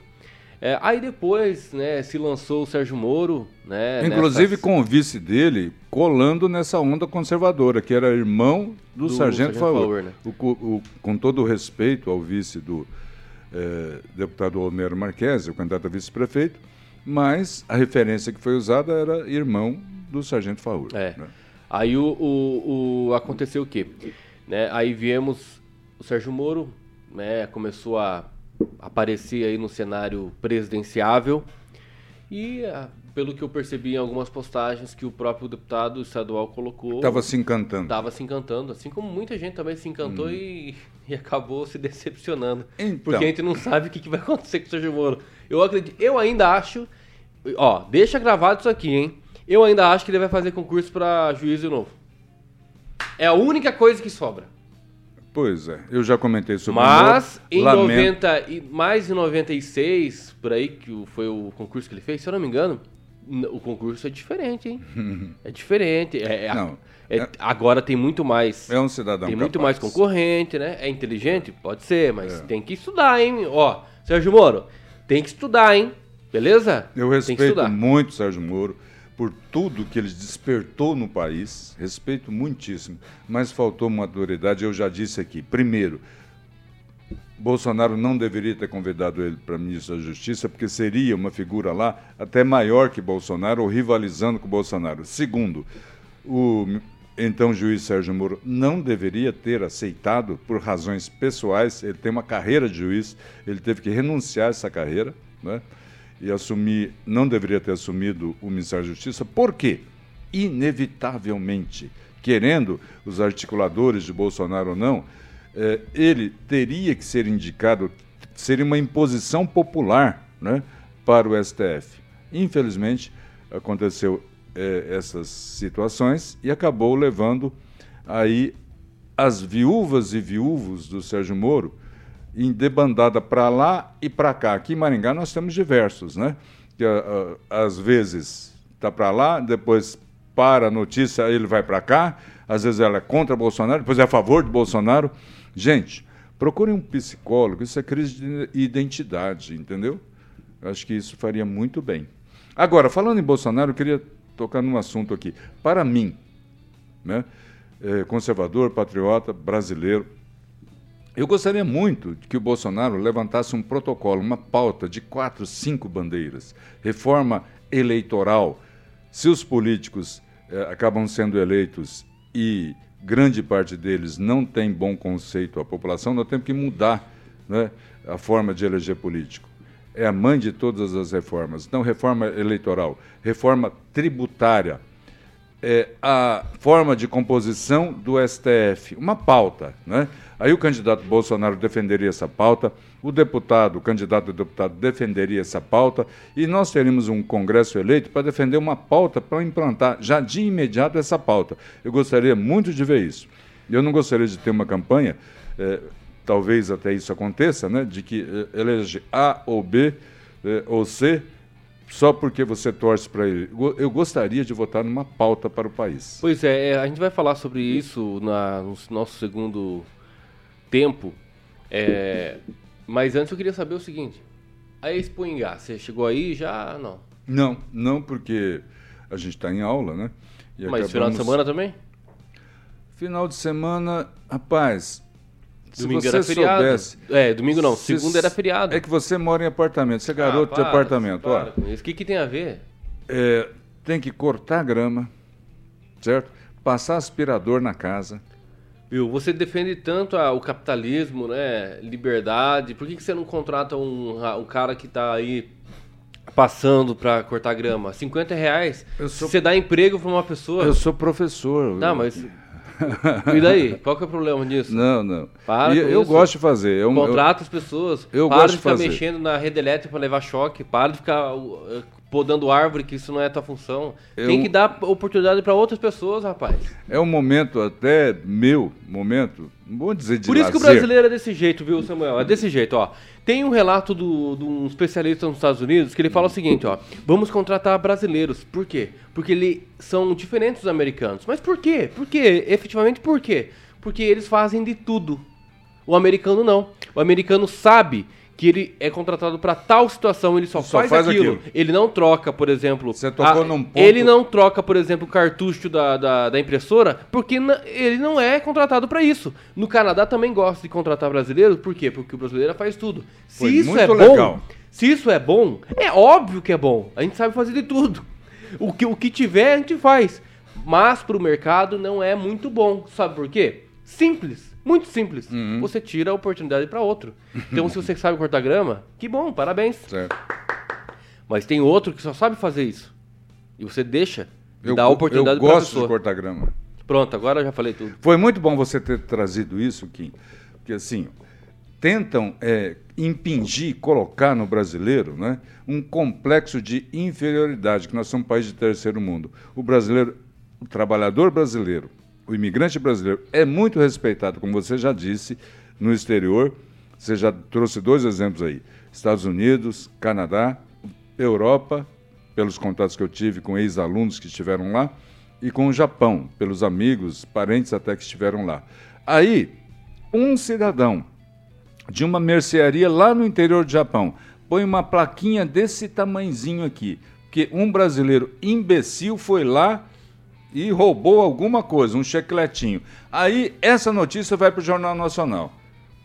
É, aí depois né, se lançou o Sérgio Moro. Né, Inclusive nessas- com o vice dele colando nessa onda conservadora, que era irmão do, Do Sargento, Sargento. Faur, né? Com todo o respeito ao vice do eh, deputado Homero Marques, o candidato a vice-prefeito, mas a referência que foi usada era irmão do Sargento Faur. É. né? Aí o, o- o- aconteceu o quê? Né, aí viemos o Sérgio Moro, né, começou a aparecer aí no cenário presidenciável e ah, pelo que eu percebi em algumas postagens que o próprio deputado estadual colocou, Estava se encantando. tava se encantando, assim como muita gente também se encantou e, e acabou se decepcionando. Então. Porque a gente não sabe o que, que vai acontecer com o Sérgio Moro. Eu acredito, eu ainda acho, ó, deixa gravado isso aqui, hein? Eu ainda acho que ele vai fazer concurso pra juiz de novo. É a única coisa que sobra. Pois é, eu já comentei sobre Mas o em Moro. Lamento. 90 e mais em 96, por aí que foi o concurso que ele fez, se eu não me engano, o concurso é diferente, hein? é diferente. É, é- Não, é- é- agora tem muito mais É um cidadão tem muito capaz. mais concorrente, né? É inteligente? Pode ser, mas tem que estudar, hein? Ó, Sérgio Moro, tem que estudar, hein? Beleza? Eu respeito estudar. muito o Sérgio Moro por tudo que ele despertou no país, respeito muitíssimo, mas faltou maturidade, eu já disse aqui. Primeiro, Bolsonaro não deveria ter convidado ele para ministro da Justiça, porque seria uma figura lá até maior que Bolsonaro, ou rivalizando com Bolsonaro. Segundo, o então juiz Sérgio Moro não deveria ter aceitado por razões pessoais, ele tem uma carreira de juiz, ele teve que renunciar a essa carreira, né? E assumir, não deveria ter assumido o Ministério da Justiça, por quê? Inevitavelmente, querendo os articuladores de Bolsonaro ou não, eh, ele teria que ser indicado, seria uma imposição popular né, para o STF. Infelizmente, aconteceu eh, essas situações e acabou levando aí as viúvas e viúvos do Sérgio Moro em debandada para lá e para cá. Aqui em Maringá nós temos diversos, né? Que ah, ah, às vezes está para lá, depois para a notícia, ele vai para cá, às vezes ela é contra Bolsonaro, depois é a favor de Bolsonaro. Gente, procurem um psicólogo, isso é crise de identidade, entendeu? Eu acho que isso faria muito bem. Agora, falando em Bolsonaro, eu queria tocar num assunto aqui. Para mim, né, eh, conservador, patriota, brasileiro, eu gostaria muito que o Bolsonaro levantasse um protocolo, uma pauta de quatro, cinco bandeiras. Reforma eleitoral. Se os políticos eh, acabam sendo eleitos e grande parte deles não tem bom conceito à população, nós temos que mudar né, a forma de eleger político. É a mãe de todas as reformas. Então, reforma eleitoral, reforma tributária, é, a forma de composição do STF, uma pauta. Né? Aí o candidato Bolsonaro defenderia essa pauta, o deputado, o candidato deputado defenderia essa pauta, e nós teríamos um Congresso eleito para defender uma pauta para implantar já de imediato essa pauta. Eu gostaria muito de ver isso. Eu não gostaria de ter uma campanha, é, talvez até isso aconteça, né, de que é, elege A ou B é, ou C só porque você torce para ele. Eu gostaria de votar numa pauta para o país. Pois é, é, a gente vai falar sobre isso na, no nosso segundo tempo. É, mas antes eu queria saber o seguinte: a Expo Ingá, você chegou aí já? Não. Não, não, porque a gente está em aula, né? E mas acabamos... final de semana também? Final de semana, rapaz, Domingo se você era feriado. Soubesse, é, domingo não, segunda era feriado. É que você mora em apartamento, você é garoto ah, para, de apartamento. Para ó, O que, que tem a ver? É, tem que cortar grama, certo? Passar aspirador na casa. Viu, você defende tanto a, o capitalismo, né? Liberdade. Por que, que você não contrata um, um cara que está aí passando para cortar grama? 50 reais. Sou... Você dá emprego para uma pessoa. Eu sou professor. Tá, mas e daí? Qual que é o problema disso? Não, não. Para eu isso. gosto de fazer. Eu, Contrata eu, as pessoas. Eu para gosto de ficar fazer. mexendo na rede elétrica para levar choque. Para de ficar uh, podando árvore, que isso não é a tua função. Eu... Tem que dar oportunidade para outras pessoas, rapaz. É um momento até meu, momento, não vou dizer de Por isso lazer. que o brasileiro é desse jeito, viu, Samuel? É desse jeito, ó. Tem um relato de um especialista nos Estados Unidos que ele fala o seguinte, ó. Vamos contratar brasileiros. Por quê? Porque eles são diferentes dos americanos. Mas por quê? Por quê? Efetivamente por quê? Porque eles fazem de tudo. O americano não. O americano sabe que ele é contratado para tal situação, ele só, só faz, faz aquilo. aquilo. Ele não troca, por exemplo. Você tocou a, num ponto. Ele não troca, por exemplo, o cartucho da, da, da impressora, porque ele não é contratado para isso. No Canadá também gosta de contratar brasileiro, por quê? Porque o brasileiro faz tudo. Se Foi isso é legal. bom, se isso é bom, é óbvio que é bom. A gente sabe fazer de tudo. O que, o que tiver, a gente faz. Mas para o mercado não é muito bom. Sabe por quê? Simples. Muito simples. Uhum. Você tira a oportunidade para outro. Então, se você sabe cortar grama, que bom, parabéns. Certo. Mas tem outro que só sabe fazer isso. E você deixa eu, dar a oportunidade para pessoa. Eu gosto de cortar grama. Pronto, agora eu já falei tudo. Foi muito bom você ter trazido isso, Kim. Porque assim, tentam é, impingir, colocar no brasileiro né, um complexo de inferioridade, que nós somos um país de terceiro mundo. O brasileiro, o trabalhador brasileiro, o imigrante brasileiro é muito respeitado, como você já disse, no exterior. Você já trouxe dois exemplos aí: Estados Unidos, Canadá, Europa, pelos contatos que eu tive com ex-alunos que estiveram lá, e com o Japão, pelos amigos, parentes até que estiveram lá. Aí, um cidadão de uma mercearia lá no interior do Japão põe uma plaquinha desse tamanzinho aqui, que um brasileiro imbecil foi lá e roubou alguma coisa, um checletinho. Aí essa notícia vai para o Jornal Nacional.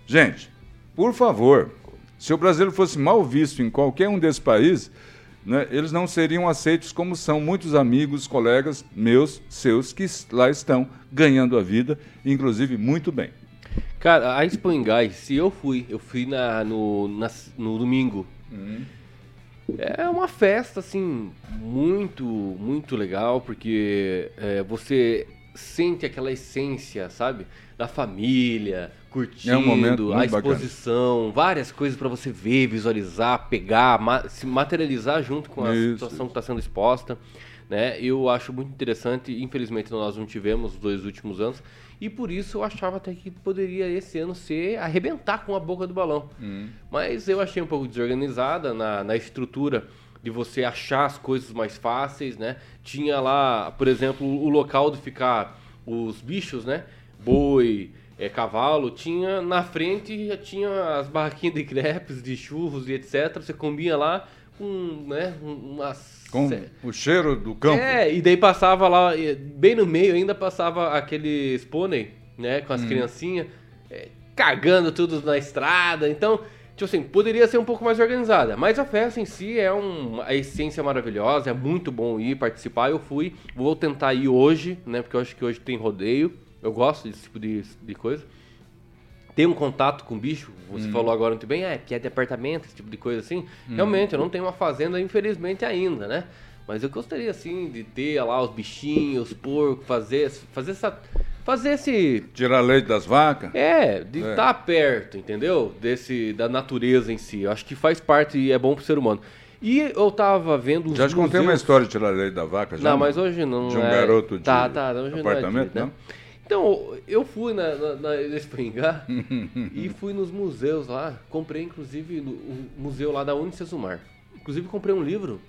Gente, por favor, se o brasileiro fosse mal visto em qualquer um desses países, né, eles não seriam aceitos como são muitos amigos, colegas meus, seus, que lá estão ganhando a vida, inclusive muito bem. Cara, a Expo Gás, se eu fui, eu fui na, no, na, no domingo. Uhum. É uma festa, assim, muito, muito legal, porque é, você sente aquela essência, sabe? Da família, curtindo, é um a exposição, bacana. várias coisas para você ver, visualizar, pegar, ma se materializar junto com a Isso. situação que está sendo exposta. Né? Eu acho muito interessante, infelizmente nós não tivemos os dois últimos anos, e por isso eu achava até que poderia esse ano ser arrebentar com a boca do balão. Uhum. Mas eu achei um pouco desorganizada na, na estrutura de você achar as coisas mais fáceis, né? Tinha lá, por exemplo, o local de ficar os bichos, né? Boi, é, cavalo, tinha na frente já tinha as barraquinhas de crepes, de churros e etc. Você combina lá com, né, umas com o cheiro do campo. É, e daí passava lá, bem no meio ainda passava aquele pônei, né, com as hum. criancinhas, é, cagando tudo na estrada. Então, tipo assim, poderia ser um pouco mais organizada. Mas a festa em si é um, a essência maravilhosa, é muito bom ir participar. Eu fui, vou tentar ir hoje, né, porque eu acho que hoje tem rodeio. Eu gosto desse tipo de, de coisa. Ter um contato com bicho, você Hum. falou agora muito bem, é piada de apartamento, esse tipo de coisa assim. Hum. Realmente, eu não tenho uma fazenda, infelizmente, ainda, né? Mas eu gostaria, assim, de ter lá os bichinhos, os porcos, fazer, fazer essa... Fazer esse Tirar leite das vacas. é, de É. estar perto, entendeu? Desse, da natureza em si. Eu acho que faz parte e é bom pro ser humano. E eu tava vendo uns Já te contei uma história de tirar leite da vaca? Já, Não, mas hoje não De um é... garoto de tá, tá, hoje apartamento, não é não? de, né? Então, eu fui na, na, na Espringá e fui nos museus lá. Comprei, inclusive, no, o museu lá da Unicesumar. Inclusive, comprei um livro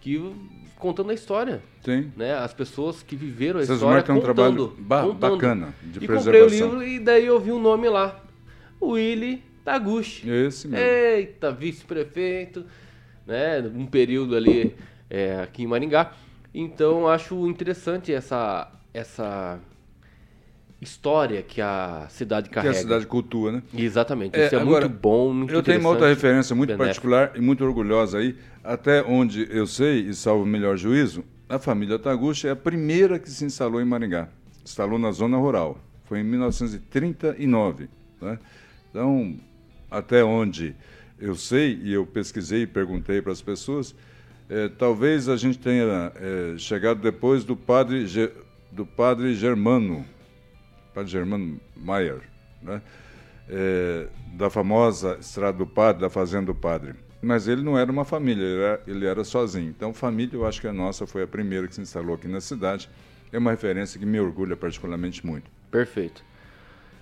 que contando a história Sim. né? As pessoas que viveram a Vocês história marcam um contando, trabalho ba- contando. bacana de e comprei o preservação. livro e daí eu vi um nome lá. Willy Taguchi. Esse mesmo. Eita, vice-prefeito, né? Um período ali é, aqui em Maringá. Então acho interessante essa essa história que a cidade Que carrega. a cidade cultua, né? Exatamente. É, Isso é agora, muito bom, muito Eu tenho uma outra referência muito benéfico. particular e muito orgulhosa aí, até onde eu sei, e salvo o melhor juízo, a família Taguchi é a primeira que se instalou em Maringá. Instalou na zona rural. Foi em 1939. né? Então, até onde eu sei, e eu pesquisei e perguntei para as pessoas, eh, talvez a gente tenha eh, chegado depois do padre, do padre Germano, padre Germano Maier, né? É, da famosa Estrada do Padre, da Fazenda do Padre. Mas ele não era uma família, ele era, ele era sozinho. Então, família, eu acho que a nossa foi a primeira que se instalou aqui na cidade. É uma referência que me orgulha particularmente muito. Perfeito.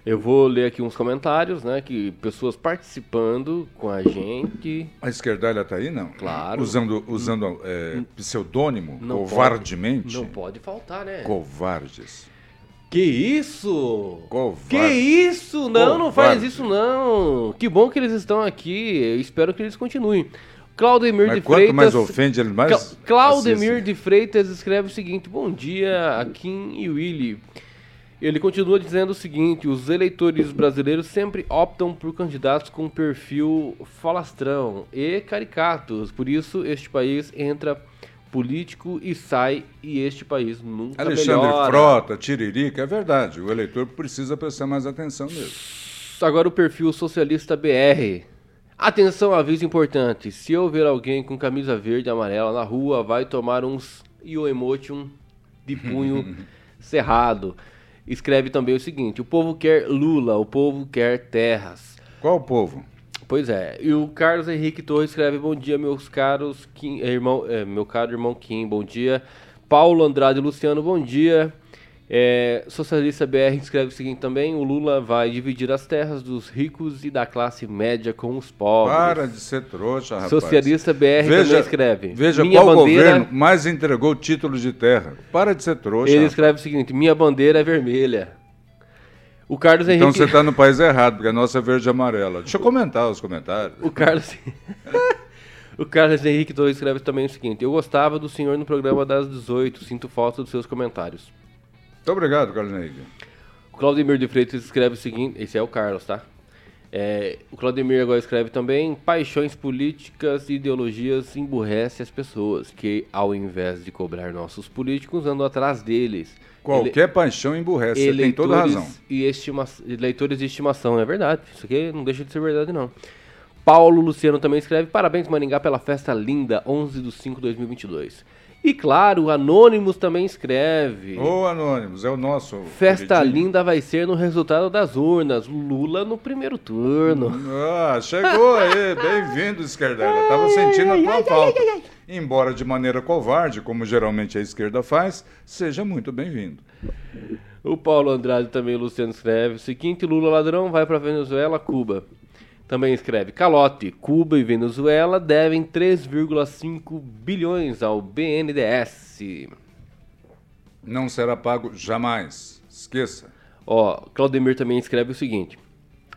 Eu vou ler aqui uns comentários, né? Que pessoas participando com a gente. A esquerdalha está aí, não? Claro. Usando, usando é, pseudônimo, Não covardemente? Pode, não pode faltar, né? Covardes. Que isso? Covarde. Que isso? Não, não faz Covarde. isso não. Que bom que eles estão aqui. Eu espero que eles continuem. Claudemir Mas de quanto Freitas. mais ofende, ele mais. Cla- Claudemir assiste. de Freitas escreve o seguinte: Bom dia, Akin e Willy. Ele continua dizendo o seguinte: os eleitores brasileiros sempre optam por candidatos com perfil falastrão e caricatos. Por isso, este país entra político e sai, e este país nunca Alexandre melhora. Frota, Tiririca, é verdade. O eleitor precisa prestar mais atenção mesmo. Agora o perfil socialista BR. Atenção, aviso importante. Se eu ver alguém com camisa verde e amarela na rua, vai tomar uns e o emotion de punho cerrado. Escreve também o seguinte: o povo quer Lula, o povo quer terras. Qual o povo? Pois é. E o Carlos Henrique Torres escreve: Bom dia, meus caros, Kim, eh, irmão, eh, meu caro irmão Kim, bom dia. Paulo Andrade Luciano, bom dia. É, Socialista BR escreve o seguinte também: o Lula vai dividir as terras dos ricos e da classe média com os pobres. Para de ser trouxa, rapaz. Socialista BR também escreve. Veja Minha qual bandeira- governo mais entregou títulos de terra. Para de ser trouxa. Ele escreve o seguinte: Minha bandeira é vermelha. O Carlos Então Henrique. você está no país errado, porque a nossa é verde e amarela. Deixa eu comentar os comentários. O Carlos. o Carlos Henrique Torres escreve também o seguinte: Eu gostava do senhor no programa das 18, sinto falta dos seus comentários. Muito obrigado, Carlos Henrique. O Claudemir de Freitas escreve o seguinte: Esse é o Carlos, tá? É, o Claudemir agora escreve também: Paixões políticas e ideologias emburrecem as pessoas, que ao invés de cobrar nossos políticos, andam atrás deles. Qualquer paixão emburrece, você tem toda razão. E estima... leitores de estimação, é verdade. Isso aqui não deixa de ser verdade, não. Paulo Luciano também escreve: Parabéns, Maringá, pela festa linda, 11 de 5 de 2022. E claro, o Anônimos também escreve: Ô, Anônimos, é o nosso. Festa queridinho. linda vai ser no resultado das urnas. Lula no primeiro turno. Ah, chegou aí, bem-vindo, esquerdela. Tava sentindo a tua falta. Embora de maneira covarde, como geralmente a esquerda faz, seja muito bem-vindo. O Paulo Andrade também, o Luciano escreve: Seguinte, Lula ladrão vai para Venezuela, Cuba. Também escreve: Calote, Cuba e Venezuela devem 3,5 bilhões ao BNDES. Não será pago jamais. Esqueça. Ó, Claudemir também escreve o seguinte: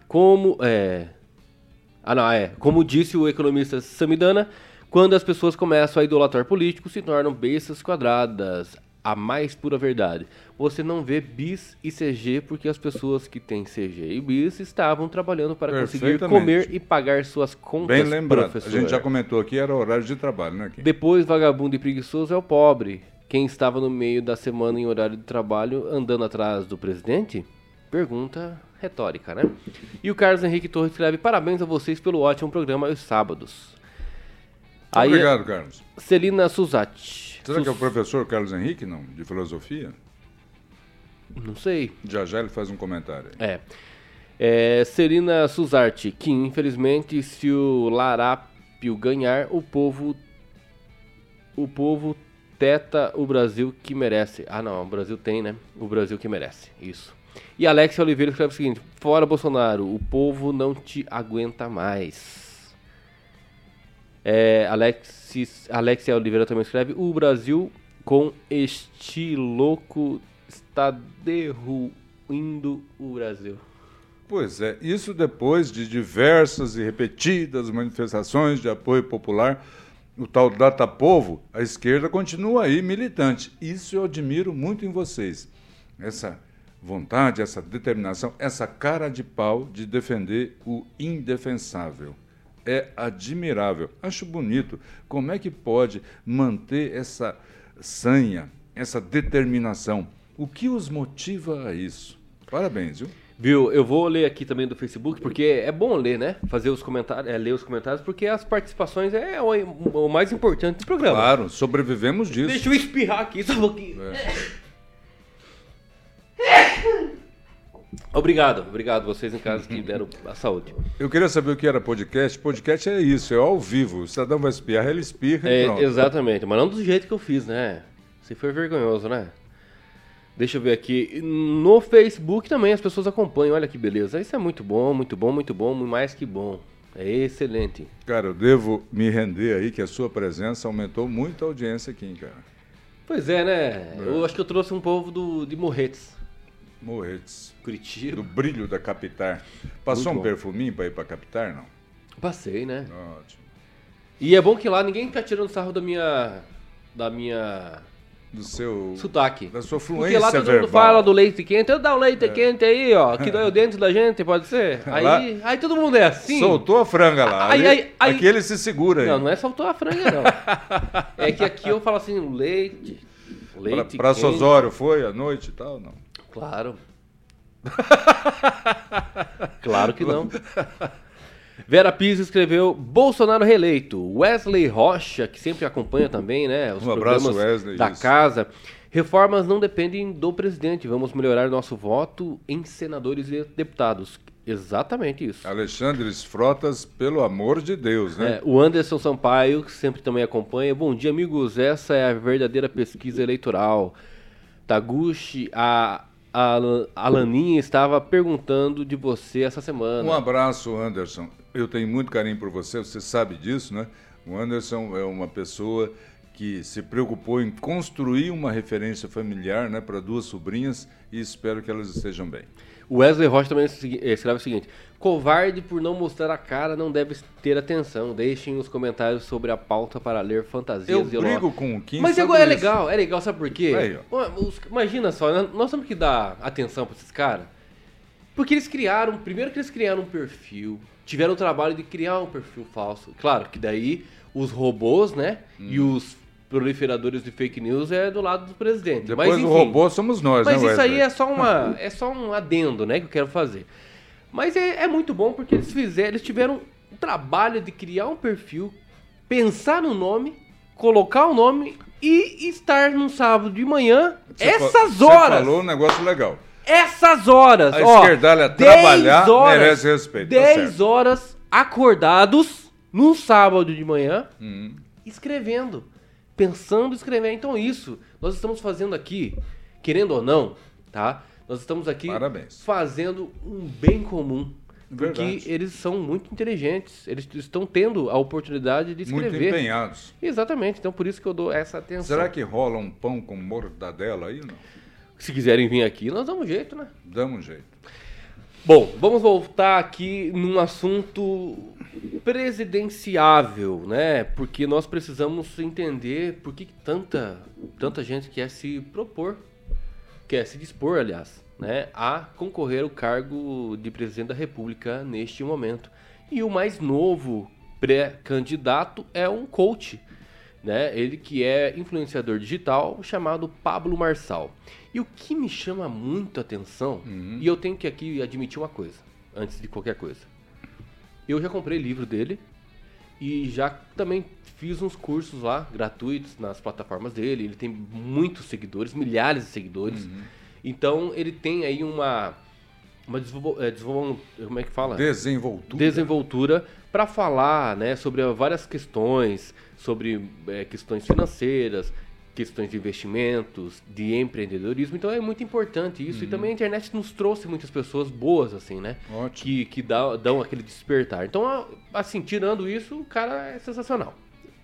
Como é. Ah, não, é. Como disse o economista Samidana, quando as pessoas começam a idolatrar políticos, se tornam bestas quadradas. A mais pura verdade. Você não vê bis e CG porque as pessoas que têm CG e bis estavam trabalhando para conseguir comer e pagar suas contas. Bem lembrado. A professor. gente já comentou aqui, era horário de trabalho, né? Aqui. Depois, vagabundo e preguiçoso é o pobre. quem estava no meio da semana em horário de trabalho andando atrás do presidente? Pergunta retórica, né? E o Carlos Henrique Torres escreve: Parabéns a vocês pelo ótimo programa aos sábados. Aí, Obrigado, Carlos. Celina Suzatti. Será que é o professor Carlos Henrique, não? De filosofia? Não sei. Já já ele faz um comentário. Aí. É. é. Celina Suzarte, que infelizmente se o Larápio ganhar, o povo o povo teta o Brasil que merece. Ah não, o Brasil tem, né? O Brasil que merece. Isso. E Alex Oliveira escreve o seguinte: Fora Bolsonaro, o povo não te aguenta mais. É, Alexis, Alexia Oliveira também escreve: O Brasil com este louco está derruindo o Brasil. Pois é, isso depois de diversas e repetidas manifestações de apoio popular, o tal data povo, a esquerda continua aí militante. Isso eu admiro muito em vocês. Essa vontade, essa determinação, essa cara de pau de defender o indefensável. É admirável. Acho bonito. Como é que pode manter essa sanha, essa determinação? O que os motiva a isso? Parabéns, viu? Viu, eu vou ler aqui também do Facebook, porque é bom ler, né? Fazer os comentários, é, ler os comentários, porque as participações é o, o, mais importante do programa. Claro, sobrevivemos disso. Deixa eu espirrar aqui, só um pouquinho. É. Obrigado, obrigado vocês em casa que deram a saúde. Eu queria saber o que era podcast. Podcast é isso, é ao vivo. O cidadão vai espirrar, ele espirra é, e pronto. Exatamente, mas não do jeito que eu fiz, né? Você foi vergonhoso, né? Deixa eu ver aqui. No Facebook também as pessoas acompanham, olha que beleza. Isso é muito bom, muito bom, muito bom, mais que bom. É excelente. Cara, eu devo me render aí que a sua presença aumentou muito a audiência aqui, cara. Pois é, né? É. Eu acho que eu trouxe um povo do, de Morretes. Morretes. Curitiba. Do brilho da capital. Passou Muito um bom. perfuminho para ir para capital, não? Passei, né? Ótimo. E é bom que lá ninguém fica tirando sarro da minha. da minha. Do seu. Sotaque. Da sua fluência. Porque lá todo verbal. mundo fala do leite quente. Eu dá o leite é. quente aí, ó. Que dói o dente da gente, pode ser? Aí, lá, aí todo mundo é assim. Soltou a franga lá. Aí, aí, aí, aqui ele se segura aí. Não, não é soltou a franga, não. é que aqui eu falo assim, leite. Leite. Pra, pra Sosório foi à noite e tal, não? Claro. claro que não. Vera Pires escreveu Bolsonaro reeleito. Wesley Rocha, que sempre acompanha também, né? Os um abraço, Wesley. Da isso. casa. Reformas não dependem do presidente. Vamos melhorar nosso voto em senadores e deputados. Exatamente isso. Alexandre Frotas, pelo amor de Deus, né? É, o Anderson Sampaio, que sempre também acompanha. Bom dia, amigos. Essa é a verdadeira pesquisa eleitoral. Taguchi, a a Alaninha estava perguntando de você essa semana. Um abraço, Anderson. Eu tenho muito carinho por você, você sabe disso, né? O Anderson é uma pessoa que se preocupou em construir uma referência familiar né, para duas sobrinhas e espero que elas estejam bem. O Wesley Rocha também escreve o seguinte: Covarde por não mostrar a cara não deve ter atenção. Deixem os comentários sobre a pauta para ler fantasias Eu e brigo com o Kim Mas agora é legal, é legal, sabe por quê? Aí, Imagina só, nós temos que dar atenção para esses caras. Porque eles criaram, primeiro que eles criaram um perfil, tiveram o trabalho de criar um perfil falso. Claro que daí os robôs, né, hum. e os proliferadores de fake news é do lado do presidente. Depois mas, enfim, o robô somos nós, mas né, Mas isso aí é só, uma, é só um adendo, né, que eu quero fazer. Mas é, é muito bom porque eles fizeram, eles tiveram o trabalho de criar um perfil, pensar no nome, colocar o nome e estar no sábado de manhã, essas horas. Você falou um negócio legal. Essas horas, a ó. esquerdalha trabalhar horas, merece respeito. 10 tá horas acordados num sábado de manhã, hum. escrevendo pensando em escrever. Então isso, nós estamos fazendo aqui, querendo ou não, tá? Nós estamos aqui Parabéns. fazendo um bem comum. Porque Verdade. eles são muito inteligentes, eles estão tendo a oportunidade de escrever. Muito empenhados. Exatamente, então por isso que eu dou essa atenção. Será que rola um pão com mortadela aí ou não? Se quiserem vir aqui, nós damos um jeito, né? Damos um jeito. Bom, vamos voltar aqui num assunto presidenciável, né? Porque nós precisamos entender por que tanta, tanta gente quer se propor, quer se dispor, aliás, né, a concorrer ao cargo de presidente da República neste momento. E o mais novo pré-candidato é um coach, né? Ele que é influenciador digital chamado Pablo Marçal. E o que me chama muito a atenção, Uhum. e eu tenho que aqui admitir uma coisa, antes de qualquer coisa. Eu já comprei livro dele e já também fiz uns cursos lá, gratuitos, nas plataformas dele. Ele tem muitos seguidores, milhares de seguidores. Uhum. Então ele tem aí uma. uma desenvol- é, como é que fala? Desenvoltura. desenvoltura para falar né, sobre várias questões, sobre é, questões financeiras, questões de investimentos, de empreendedorismo. Então é muito importante isso. E também a internet nos trouxe muitas pessoas boas, assim, né? Ótimo. Que, que dá, dão aquele despertar. Então, assim, tirando isso, o cara é sensacional,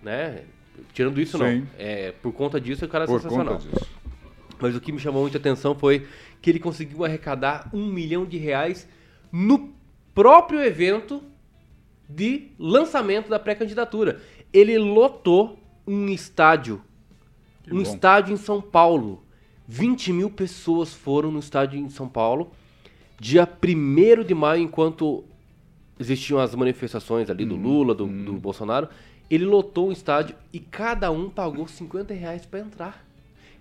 né? Tirando isso, Sim. não. É, por conta disso, o cara é Por sensacional. conta disso. Mas o que me chamou muita atenção foi que ele conseguiu arrecadar um milhão de reais no próprio evento de lançamento da pré-candidatura. Ele lotou um estádio. Que um bom. estádio em São Paulo. 20 mil pessoas foram no estádio em São Paulo. Dia 1 de maio, enquanto existiam as manifestações ali Hum, do Lula, do, do Bolsonaro, ele lotou um estádio e cada um pagou 50 reais para entrar.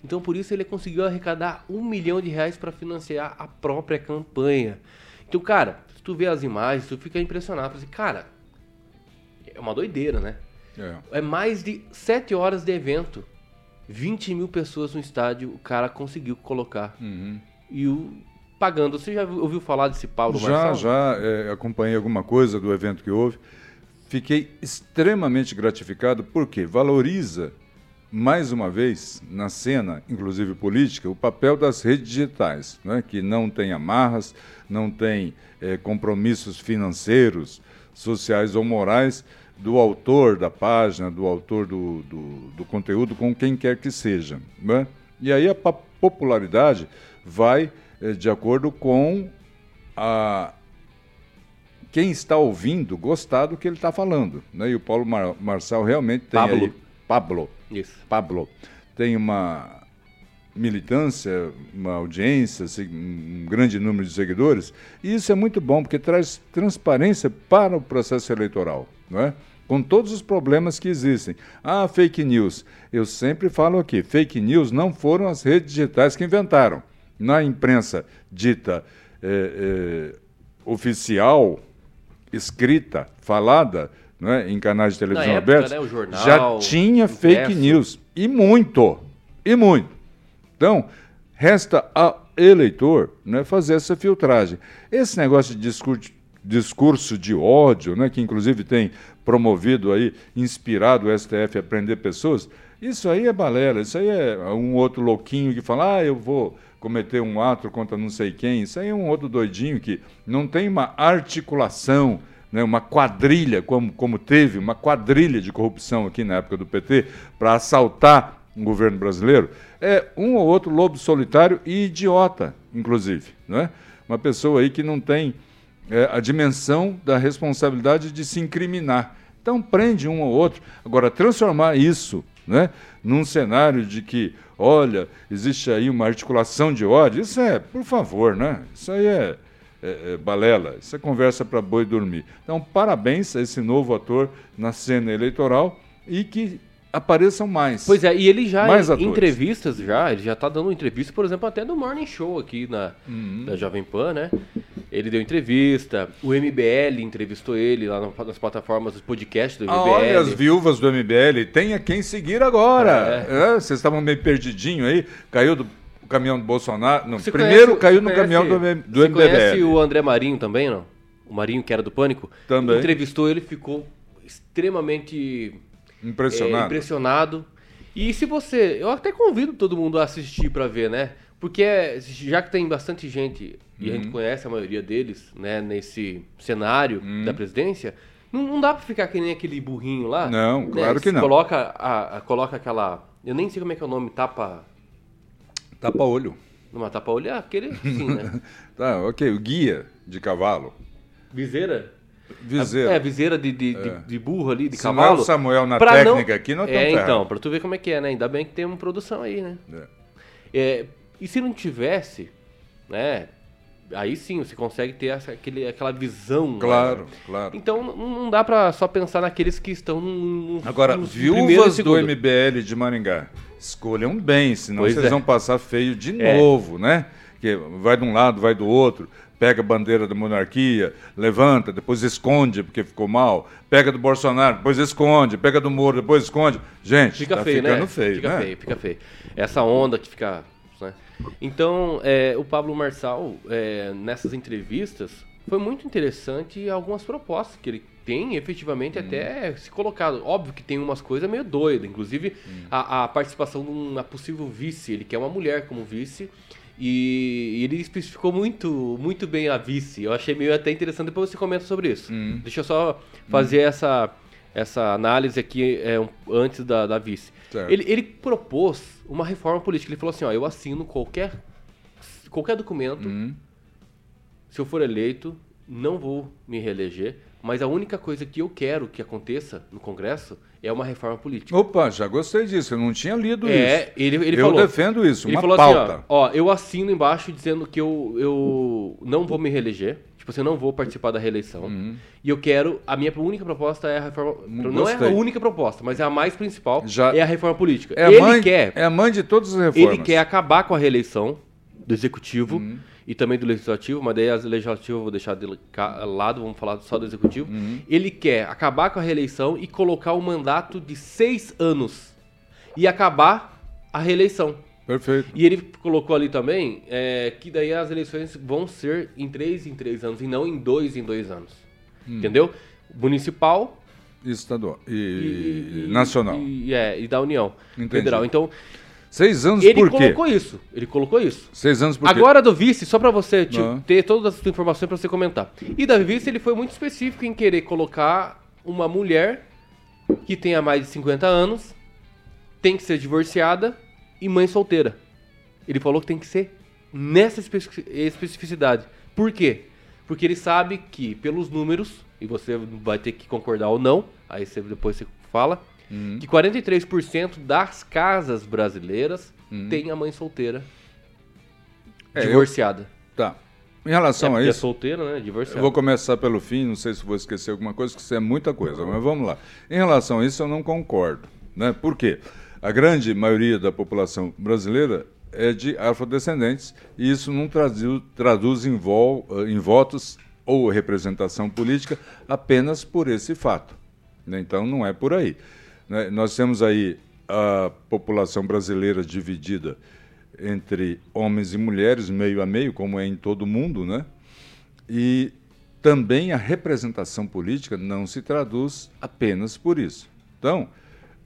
Então por isso ele conseguiu arrecadar um milhão de reais para financiar a própria campanha. Então, cara, se tu vê as imagens, tu fica impressionado. Assim, cara, é uma doideira, né? É. É mais de 7 horas de evento. 20 mil pessoas no estádio, o cara conseguiu colocar. Uhum. E o pagando. Você já ouviu falar desse Paulo Já, Marçal? já é, acompanhei alguma coisa do evento que houve. Fiquei extremamente gratificado porque valoriza, mais uma vez, na cena, inclusive política, o papel das redes digitais, né? que não tem amarras, não tem eh, compromissos financeiros, sociais ou morais do autor da página, do autor do, do, do conteúdo, com quem quer que seja. Né? E aí a popularidade vai eh, de acordo com a, quem está ouvindo gostar do que ele está falando. Né? E o Paulo Mar Marçal realmente tem Pablo. aí... Pablo. Isso. Pablo. Tem uma militância, uma audiência, um grande número de seguidores. E isso é muito bom, porque traz transparência para o processo eleitoral. Não é? Com todos os problemas que existem. Ah, fake news. Eu sempre falo aqui, fake news não foram as redes digitais que inventaram. Na imprensa dita eh, eh, oficial, escrita, falada, né, em canais de televisão época, abertos, né, jornal, já tinha fake news. E muito. E muito. Então, resta ao eleitor né, fazer essa filtragem. Esse negócio de discurso, discurso de ódio, né, que inclusive tem promovido aí, inspirado o STF a prender pessoas, isso aí é balela, isso aí é um outro louquinho que fala, ah, eu vou cometer um ato contra não sei quem, isso aí é um outro doidinho que não tem uma articulação, né, uma quadrilha, como, como teve, uma quadrilha de corrupção aqui na época do PT, para assaltar o governo brasileiro, é um ou outro lobo solitário e idiota, inclusive. Não é? Uma pessoa aí que não tem é, a dimensão da responsabilidade de se incriminar. Então prende um ou outro. Agora, transformar isso né, num cenário de que, olha, existe aí uma articulação de ódio, isso é, por favor, né? Isso aí é, é, é balela, isso é conversa para boi dormir. Então, parabéns a esse novo ator na cena eleitoral e que apareçam mais. Pois é, e ele já Mais em atores. entrevistas já, ele já tá dando entrevista, por exemplo, até no Morning Show aqui na Uhum. da Jovem Pan, né? Ele deu entrevista, o MBL entrevistou ele lá nas plataformas dos podcasts do MBL. Ah, olha as viúvas do MBL, tenha quem seguir agora. É, vocês estavam meio perdidinho aí, caiu do caminhão do Bolsonaro. Não, Você primeiro conhece- caiu você no conhece- caminhão do, do você MBL. conhece o André Marinho também, não? O Marinho que era do Pânico? Também. Entrevistou ele, ficou extremamente Impressionado. é, impressionado. E se você. Eu até convido todo mundo a assistir pra ver, né? Porque é- já que tem bastante gente, e a gente Uhum. conhece a maioria deles, né, nesse cenário Uhum. da presidência, não, não dá pra ficar que nem aquele burrinho lá. Não, né? claro que Se não. Coloca, a, a- coloca aquela. Eu nem sei como é que é o nome, tapa. Tapa olho. Numa tapa olho, é aquele sim, né? Tá, ok. O guia de cavalo. Viseira? Viseira. É, viseira de, de, de- É. de burro ali, de Se não é cavalo. o Samuel na técnica aqui, nós É, estamos então, pra tu ver como é que é, né? Ainda bem que tem uma produção aí, né? É. É, e se não tivesse, né? Aí sim, você consegue ter essa, aquele, aquela visão. Claro, né? claro. Então não dá para só pensar naqueles que estão no, Agora, no viúvas do MBL de Maringá, escolham bem, senão pois vocês é. vão passar feio de é. novo, né? Que vai de um lado, vai do outro, pega a bandeira da monarquia, levanta, depois esconde porque ficou mal, pega do Bolsonaro, depois esconde, pega do Moro, depois esconde. Gente, fica tá feio, ficando né? feio, fica né? feio, fica feio. Essa onda que fica né? Então, é, o Pablo Marçal, é, nessas entrevistas, foi muito interessante algumas propostas que ele tem efetivamente hum. até se colocado. Óbvio que tem umas coisas meio doidas, inclusive hum. a, a, participação de uma possível vice, ele quer uma mulher como vice. E, e ele especificou muito, muito bem a vice. Eu achei meio até interessante. Depois você comenta sobre isso. Hum. Deixa eu só fazer hum. essa, essa análise aqui é, um, antes da, da vice. Ele, ele propôs uma reforma política. Ele falou assim: ó, eu assino qualquer, qualquer documento. Hum. Se eu for eleito, não vou me reeleger. Mas a única coisa que eu quero que aconteça no Congresso é uma reforma política. Opa, já gostei disso. Eu não tinha lido é, isso. Ele, ele eu falou, defendo isso, ele uma falou pauta. Assim, ó, ó, eu assino embaixo dizendo que eu, eu não vou me reeleger. Tipo assim, eu não vou participar da reeleição. Uhum. E eu quero. A minha única proposta é a reforma. Não, não é a única proposta, mas é a mais principal. Já, é a reforma política. É a, ele mãe, quer, é a mãe de todas as reformas. Ele quer acabar com a reeleição do executivo. Uhum e também do legislativo, mas daí as legislativas eu vou deixar de lado, vamos falar só do executivo. Uhum. Ele quer acabar com a reeleição e colocar um mandato de seis anos e acabar a reeleição. Perfeito. E ele colocou ali também é, que daí as eleições vão ser em três em três anos e não em dois em dois anos. Hum. Entendeu? Municipal. Estadual. E, e, e nacional. E, é, e da União Entendi. Federal. Então. Seis anos ele por quê? Ele colocou isso. Ele colocou isso. Seis anos por Agora do vice, só para você tipo, ter todas as informações para você comentar. E da vice ele foi muito específico em querer colocar uma mulher que tenha mais de 50 anos, tem que ser divorciada e mãe solteira. Ele falou que tem que ser nessa especificidade. Por quê? Porque ele sabe que, pelos números, e você vai ter que concordar ou não, aí você, depois você fala, uhum. que 43% das casas brasileiras uhum. tem a mãe solteira é, divorciada. Eu... Tá. Em relação é a isso. É solteira, né? Divorciada. Eu vou começar pelo fim, não sei se vou esquecer alguma coisa, que isso é muita coisa, mas vamos lá. Em relação a isso, eu não concordo. Né? Por quê? A grande maioria da população brasileira é de afrodescendentes e isso não traduz, traduz em, vol, em votos ou representação política apenas por esse fato. Né? Então não é por aí. Né? Nós temos aí a população brasileira dividida entre homens e mulheres, meio a meio, como é em todo mundo, né? E também a representação política não se traduz apenas por isso. Então,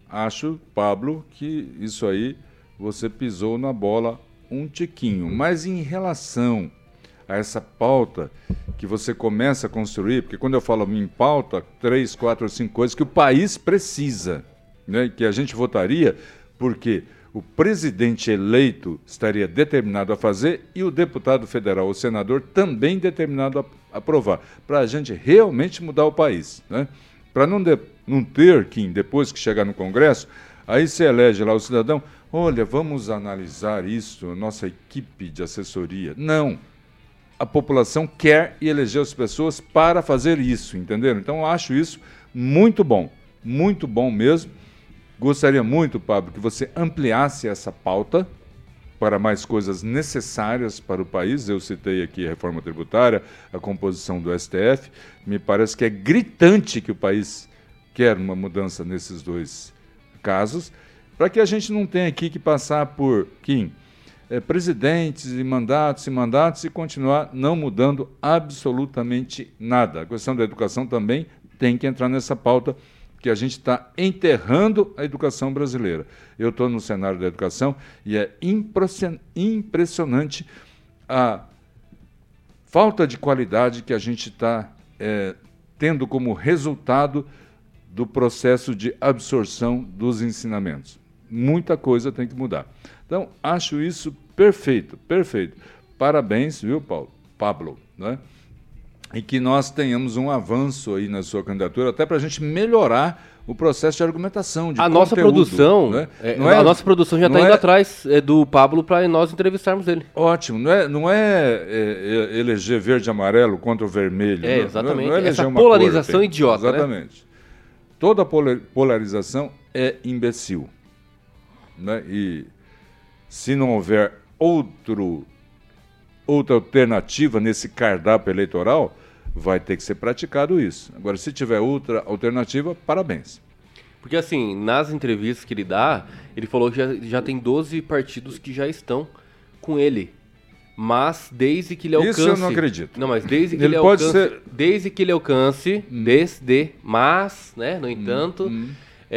acho, Pablo, que isso aí você pisou na bola um tiquinho. Mas em relação a essa pauta que você começa a construir, porque quando eu falo em pauta, três, quatro, cinco coisas que o país precisa, né, que a gente votaria, porque o presidente eleito estaria determinado a fazer e o deputado federal, o senador, também determinado a aprovar, para a gente realmente mudar o país. Né? Para não, não ter, Kim, depois que chegar no Congresso, aí se elege lá o cidadão, olha, vamos analisar isso, nossa equipe de assessoria. Não. A população quer e elegeu as pessoas para fazer isso, entenderam? Então acho isso muito bom, muito bom mesmo. Gostaria muito, Pablo, que você ampliasse essa pauta para mais coisas necessárias para o país. Eu citei aqui a reforma tributária, a composição do STF. Me parece que é gritante que o país quer uma mudança nesses dois casos, para que a gente não tenha aqui que passar por, Kim, é, presidentes e mandatos e mandatos e continuar não mudando absolutamente nada. A questão da educação também tem que entrar nessa pauta que a gente está enterrando a educação brasileira. Eu estou no cenário da educação e é impressionante a falta de qualidade que a gente está é, tendo como resultado do processo de absorção dos ensinamentos. Muita coisa tem que mudar. Então, acho isso perfeito, perfeito. Parabéns, viu, Paulo? Pablo, né? E que nós tenhamos um avanço aí na sua candidatura, até para a gente melhorar o processo de argumentação, de a nossa conteúdo, produção, né? é, Não é- a nossa produção já está não indo é- atrás é, do Pablo para nós entrevistarmos ele. Ótimo, não é, não é, é, é eleger verde e amarelo contra o vermelho. É, não- exatamente. Não é, eleger Essa uma polarização cor, idiota, né? Exatamente. Toda pola- polarização é imbecil. Né? E se não houver outro, outra alternativa nesse cardápio eleitoral, vai ter que ser praticado isso. Agora, se tiver outra alternativa, parabéns. Porque assim, nas entrevistas que ele dá, ele falou que já, já tem 12 partidos que já estão com ele. Mas desde que ele alcance. Isso eu não acredito. Não, mas desde que Ele ele, alcance. ser- Desde que ele alcance. Desde. Mas, né? No entanto.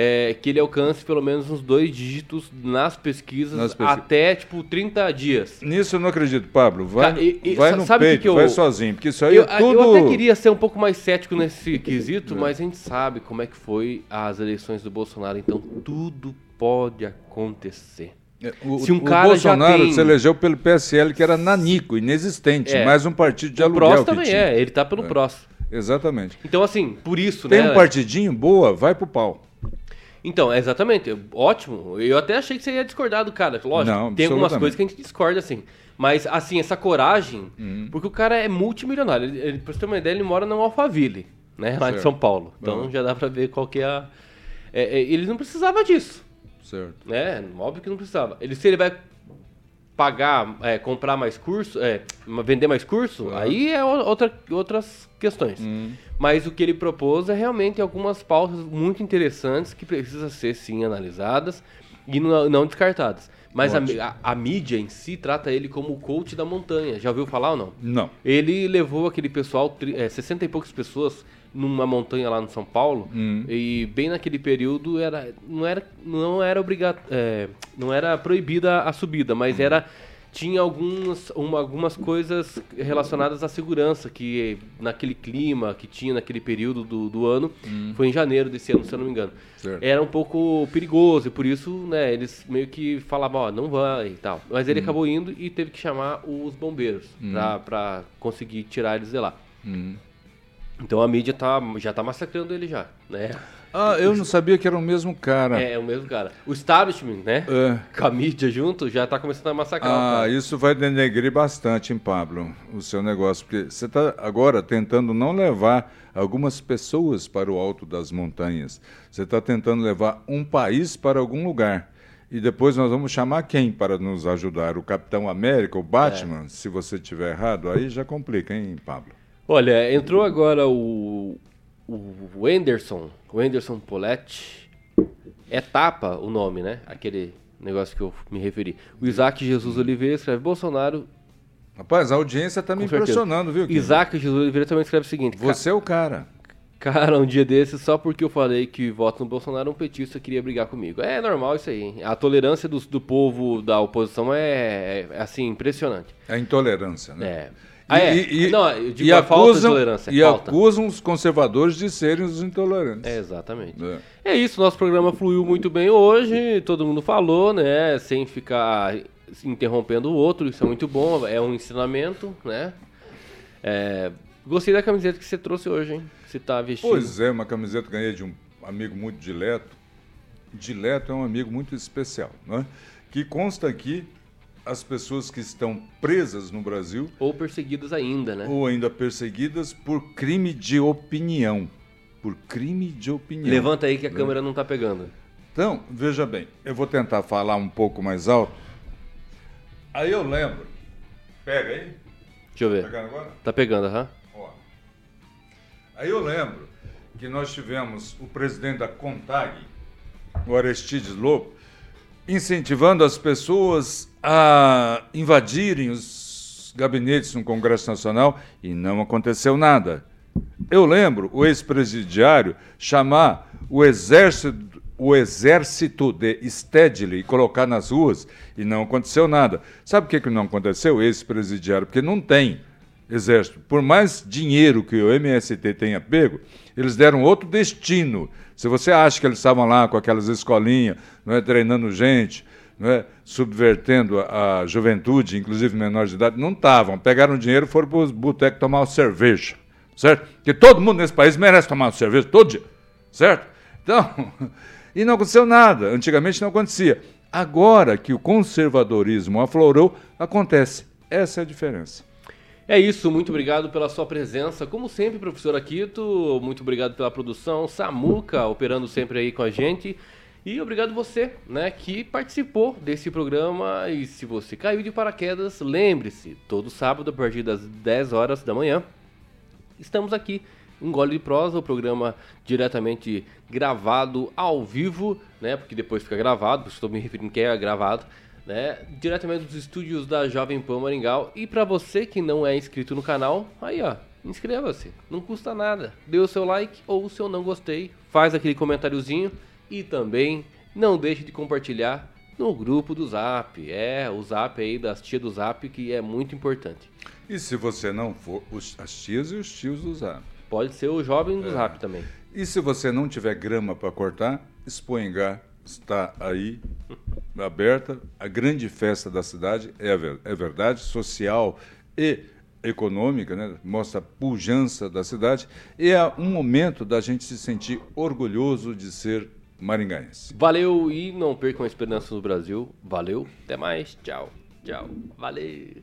É, que ele alcance pelo menos uns dois dígitos nas pesquisas, Nas pesquisas. até tipo 30 dias. Nisso eu não acredito, Pablo. Vai, e- e vai no sabe o que peito, que eu- vai sozinho, porque isso aí Eu, é tudo... eu até queria ser um pouco mais cético nesse quesito, É. mas a gente sabe como é que foi as eleições do Bolsonaro, então tudo pode acontecer. É, O, Se um o cara já Bolsonaro tem- se elegeu pelo PSL, que era nanico, inexistente, É. mais um partido de o aluguel PROS que também é, ele tá pelo PROS. Exatamente. Então, assim, por isso, Tem né? um partidinho, boa, vai pro pau. Então, é exatamente, ótimo. Eu até achei que você ia discordar do cara. Lógico, Não, tem algumas coisas que a gente discorda, assim. Mas, assim, essa coragem, Uhum. porque o cara é multimilionário. Ele, ele, pra você ter uma ideia, ele mora no Alphaville, né? Lá em Certo. São Paulo. Então Uhum. já dá pra ver qual que é a... É, é, ele não precisava disso. Certo. né? Óbvio que não precisava. Ele, se ele vai pagar, é, comprar mais curso, é, vender mais curso, Claro. aí é outra, outras questões. Hum. Mas o que ele propôs é realmente algumas pautas muito interessantes que precisam ser sim analisadas e não, não descartadas. Mas a, a- a mídia em si trata ele como o coach da montanha. Já ouviu falar ou não? Não. Ele levou aquele pessoal, é, 60 e poucas pessoas, numa montanha lá no São Paulo. Hum. E bem naquele período era, não era, não era obrigado, não era proibida a subida, mas era tinha algumas, uma- algumas coisas relacionadas à segurança que naquele clima que tinha naquele período do, do ano, foi em janeiro desse ano, se eu não me engano. Certo. Era um pouco perigoso e por isso, né, eles meio que falavam, ó, não vai e tal. Mas ele acabou indo e teve que chamar os bombeiros pra, pra conseguir tirar eles de lá. Então a mídia tá, já tá massacrando ele já, né? Ah, eu não sabia que era o mesmo cara. É, é o mesmo cara. O establishment, né? É. Com a mídia junto, já tá começando a massacrar Ah, cara. isso vai denegrir bastante, hein, Pablo, o seu negócio. Porque você está agora tentando não levar algumas pessoas para o alto das montanhas. Você está tentando levar um país para algum lugar. E depois nós vamos chamar quem para nos ajudar? O Capitão América, o Batman? É. Se você tiver errado, aí já complica, hein, Pablo? Olha, entrou agora o, o Anderson, o Anderson Poletti. É tapa o nome, né? Aquele negócio que eu me referi. O Isaac Jesus Oliveira escreve Bolsonaro. Rapaz, a audiência está me com certeza. impressionando, viu? Kim? Isaac Jesus Oliveira também escreve o seguinte: Você é o cara. Cara, um dia desses, só porque eu falei que voto no Bolsonaro, um petista queria brigar comigo. É normal isso aí. hein? A tolerância do, do povo da oposição é, é, assim, impressionante. É a intolerância, né? É. Ah, é. Não, eu digo e a falta de acusam, tolerância. e falta. acusam os conservadores de serem os intolerantes. É, exatamente. É. É isso, nosso programa fluiu muito bem hoje, todo mundo falou, né? Sem ficar interrompendo o outro, isso é muito bom, é um ensinamento, né? É, gostei da camiseta que você trouxe hoje, hein? Você tá vestindo. Pois é, uma camiseta que ganhei de um amigo muito dileto. Dileto é um amigo muito especial, né? Que consta aqui as pessoas que estão presas no Brasil Ou perseguidas ainda, né? ou ainda perseguidas por crime de opinião. Por crime de opinião. Levanta aí que a câmera não tá pegando. Então, veja bem, eu vou tentar falar um pouco mais alto. Aí eu lembro. Pega aí. Deixa eu ver. Pegando agora? Tá pegando, aham. Ó. Aí eu lembro que nós tivemos o presidente da CONTAG, o Aristides Lobo, incentivando as pessoas a invadirem os gabinetes no Congresso Nacional e não aconteceu nada. Eu lembro o ex-presidiário chamar o exército, o exército de Stedley e colocar nas ruas e não aconteceu nada. Sabe por que, não aconteceu, ex-presidiário? Porque não tem exército. Por mais dinheiro que o MST tenha pego, eles deram outro destino. Se você acha que eles estavam lá com aquelas escolinhas, não é, treinando gente, não é, subvertendo a, a juventude, inclusive menores de idade, não estavam. Pegaram dinheiro e foram para os botecos tomar uma cerveja, certo? Porque todo mundo nesse país merece tomar uma cerveja todo dia, certo? Então, e não aconteceu nada. Antigamente não acontecia. Agora que o conservadorismo aflorou, acontece. Essa é a diferença. É isso, muito obrigado pela sua presença. Como sempre, professor Aquito, muito obrigado pela produção. Samuca operando sempre aí com a gente. E obrigado você, né, que participou desse programa. E se você caiu de paraquedas, lembre-se, todo sábado a partir das 10 horas da manhã, estamos aqui em Gole de Prosa, o programa diretamente gravado ao vivo, né, porque depois fica gravado, estou me referindo que é gravado, né, diretamente dos estúdios da Jovem Pan Maringal. E para você que não é inscrito no canal, aí ó, inscreva-se, não custa nada. Dê o seu like ou o seu não gostei, faz aquele comentáriozinho e também não deixe de compartilhar no grupo do Zap. É, o Zap aí das tias do Zap que é muito importante. E se você não for, os, as tias e os tios do Zap. Pode ser o jovem do é. Zap também. E se você não tiver grama para cortar, Expoingá está aí aberta. A grande festa da cidade é, é verdade, social e econômica, né? mostra a pujança da cidade. E é um momento da gente se sentir orgulhoso de ser maringaense. Valeu e não percam a esperança no Brasil. Valeu, até mais. Tchau. Tchau. Valeu.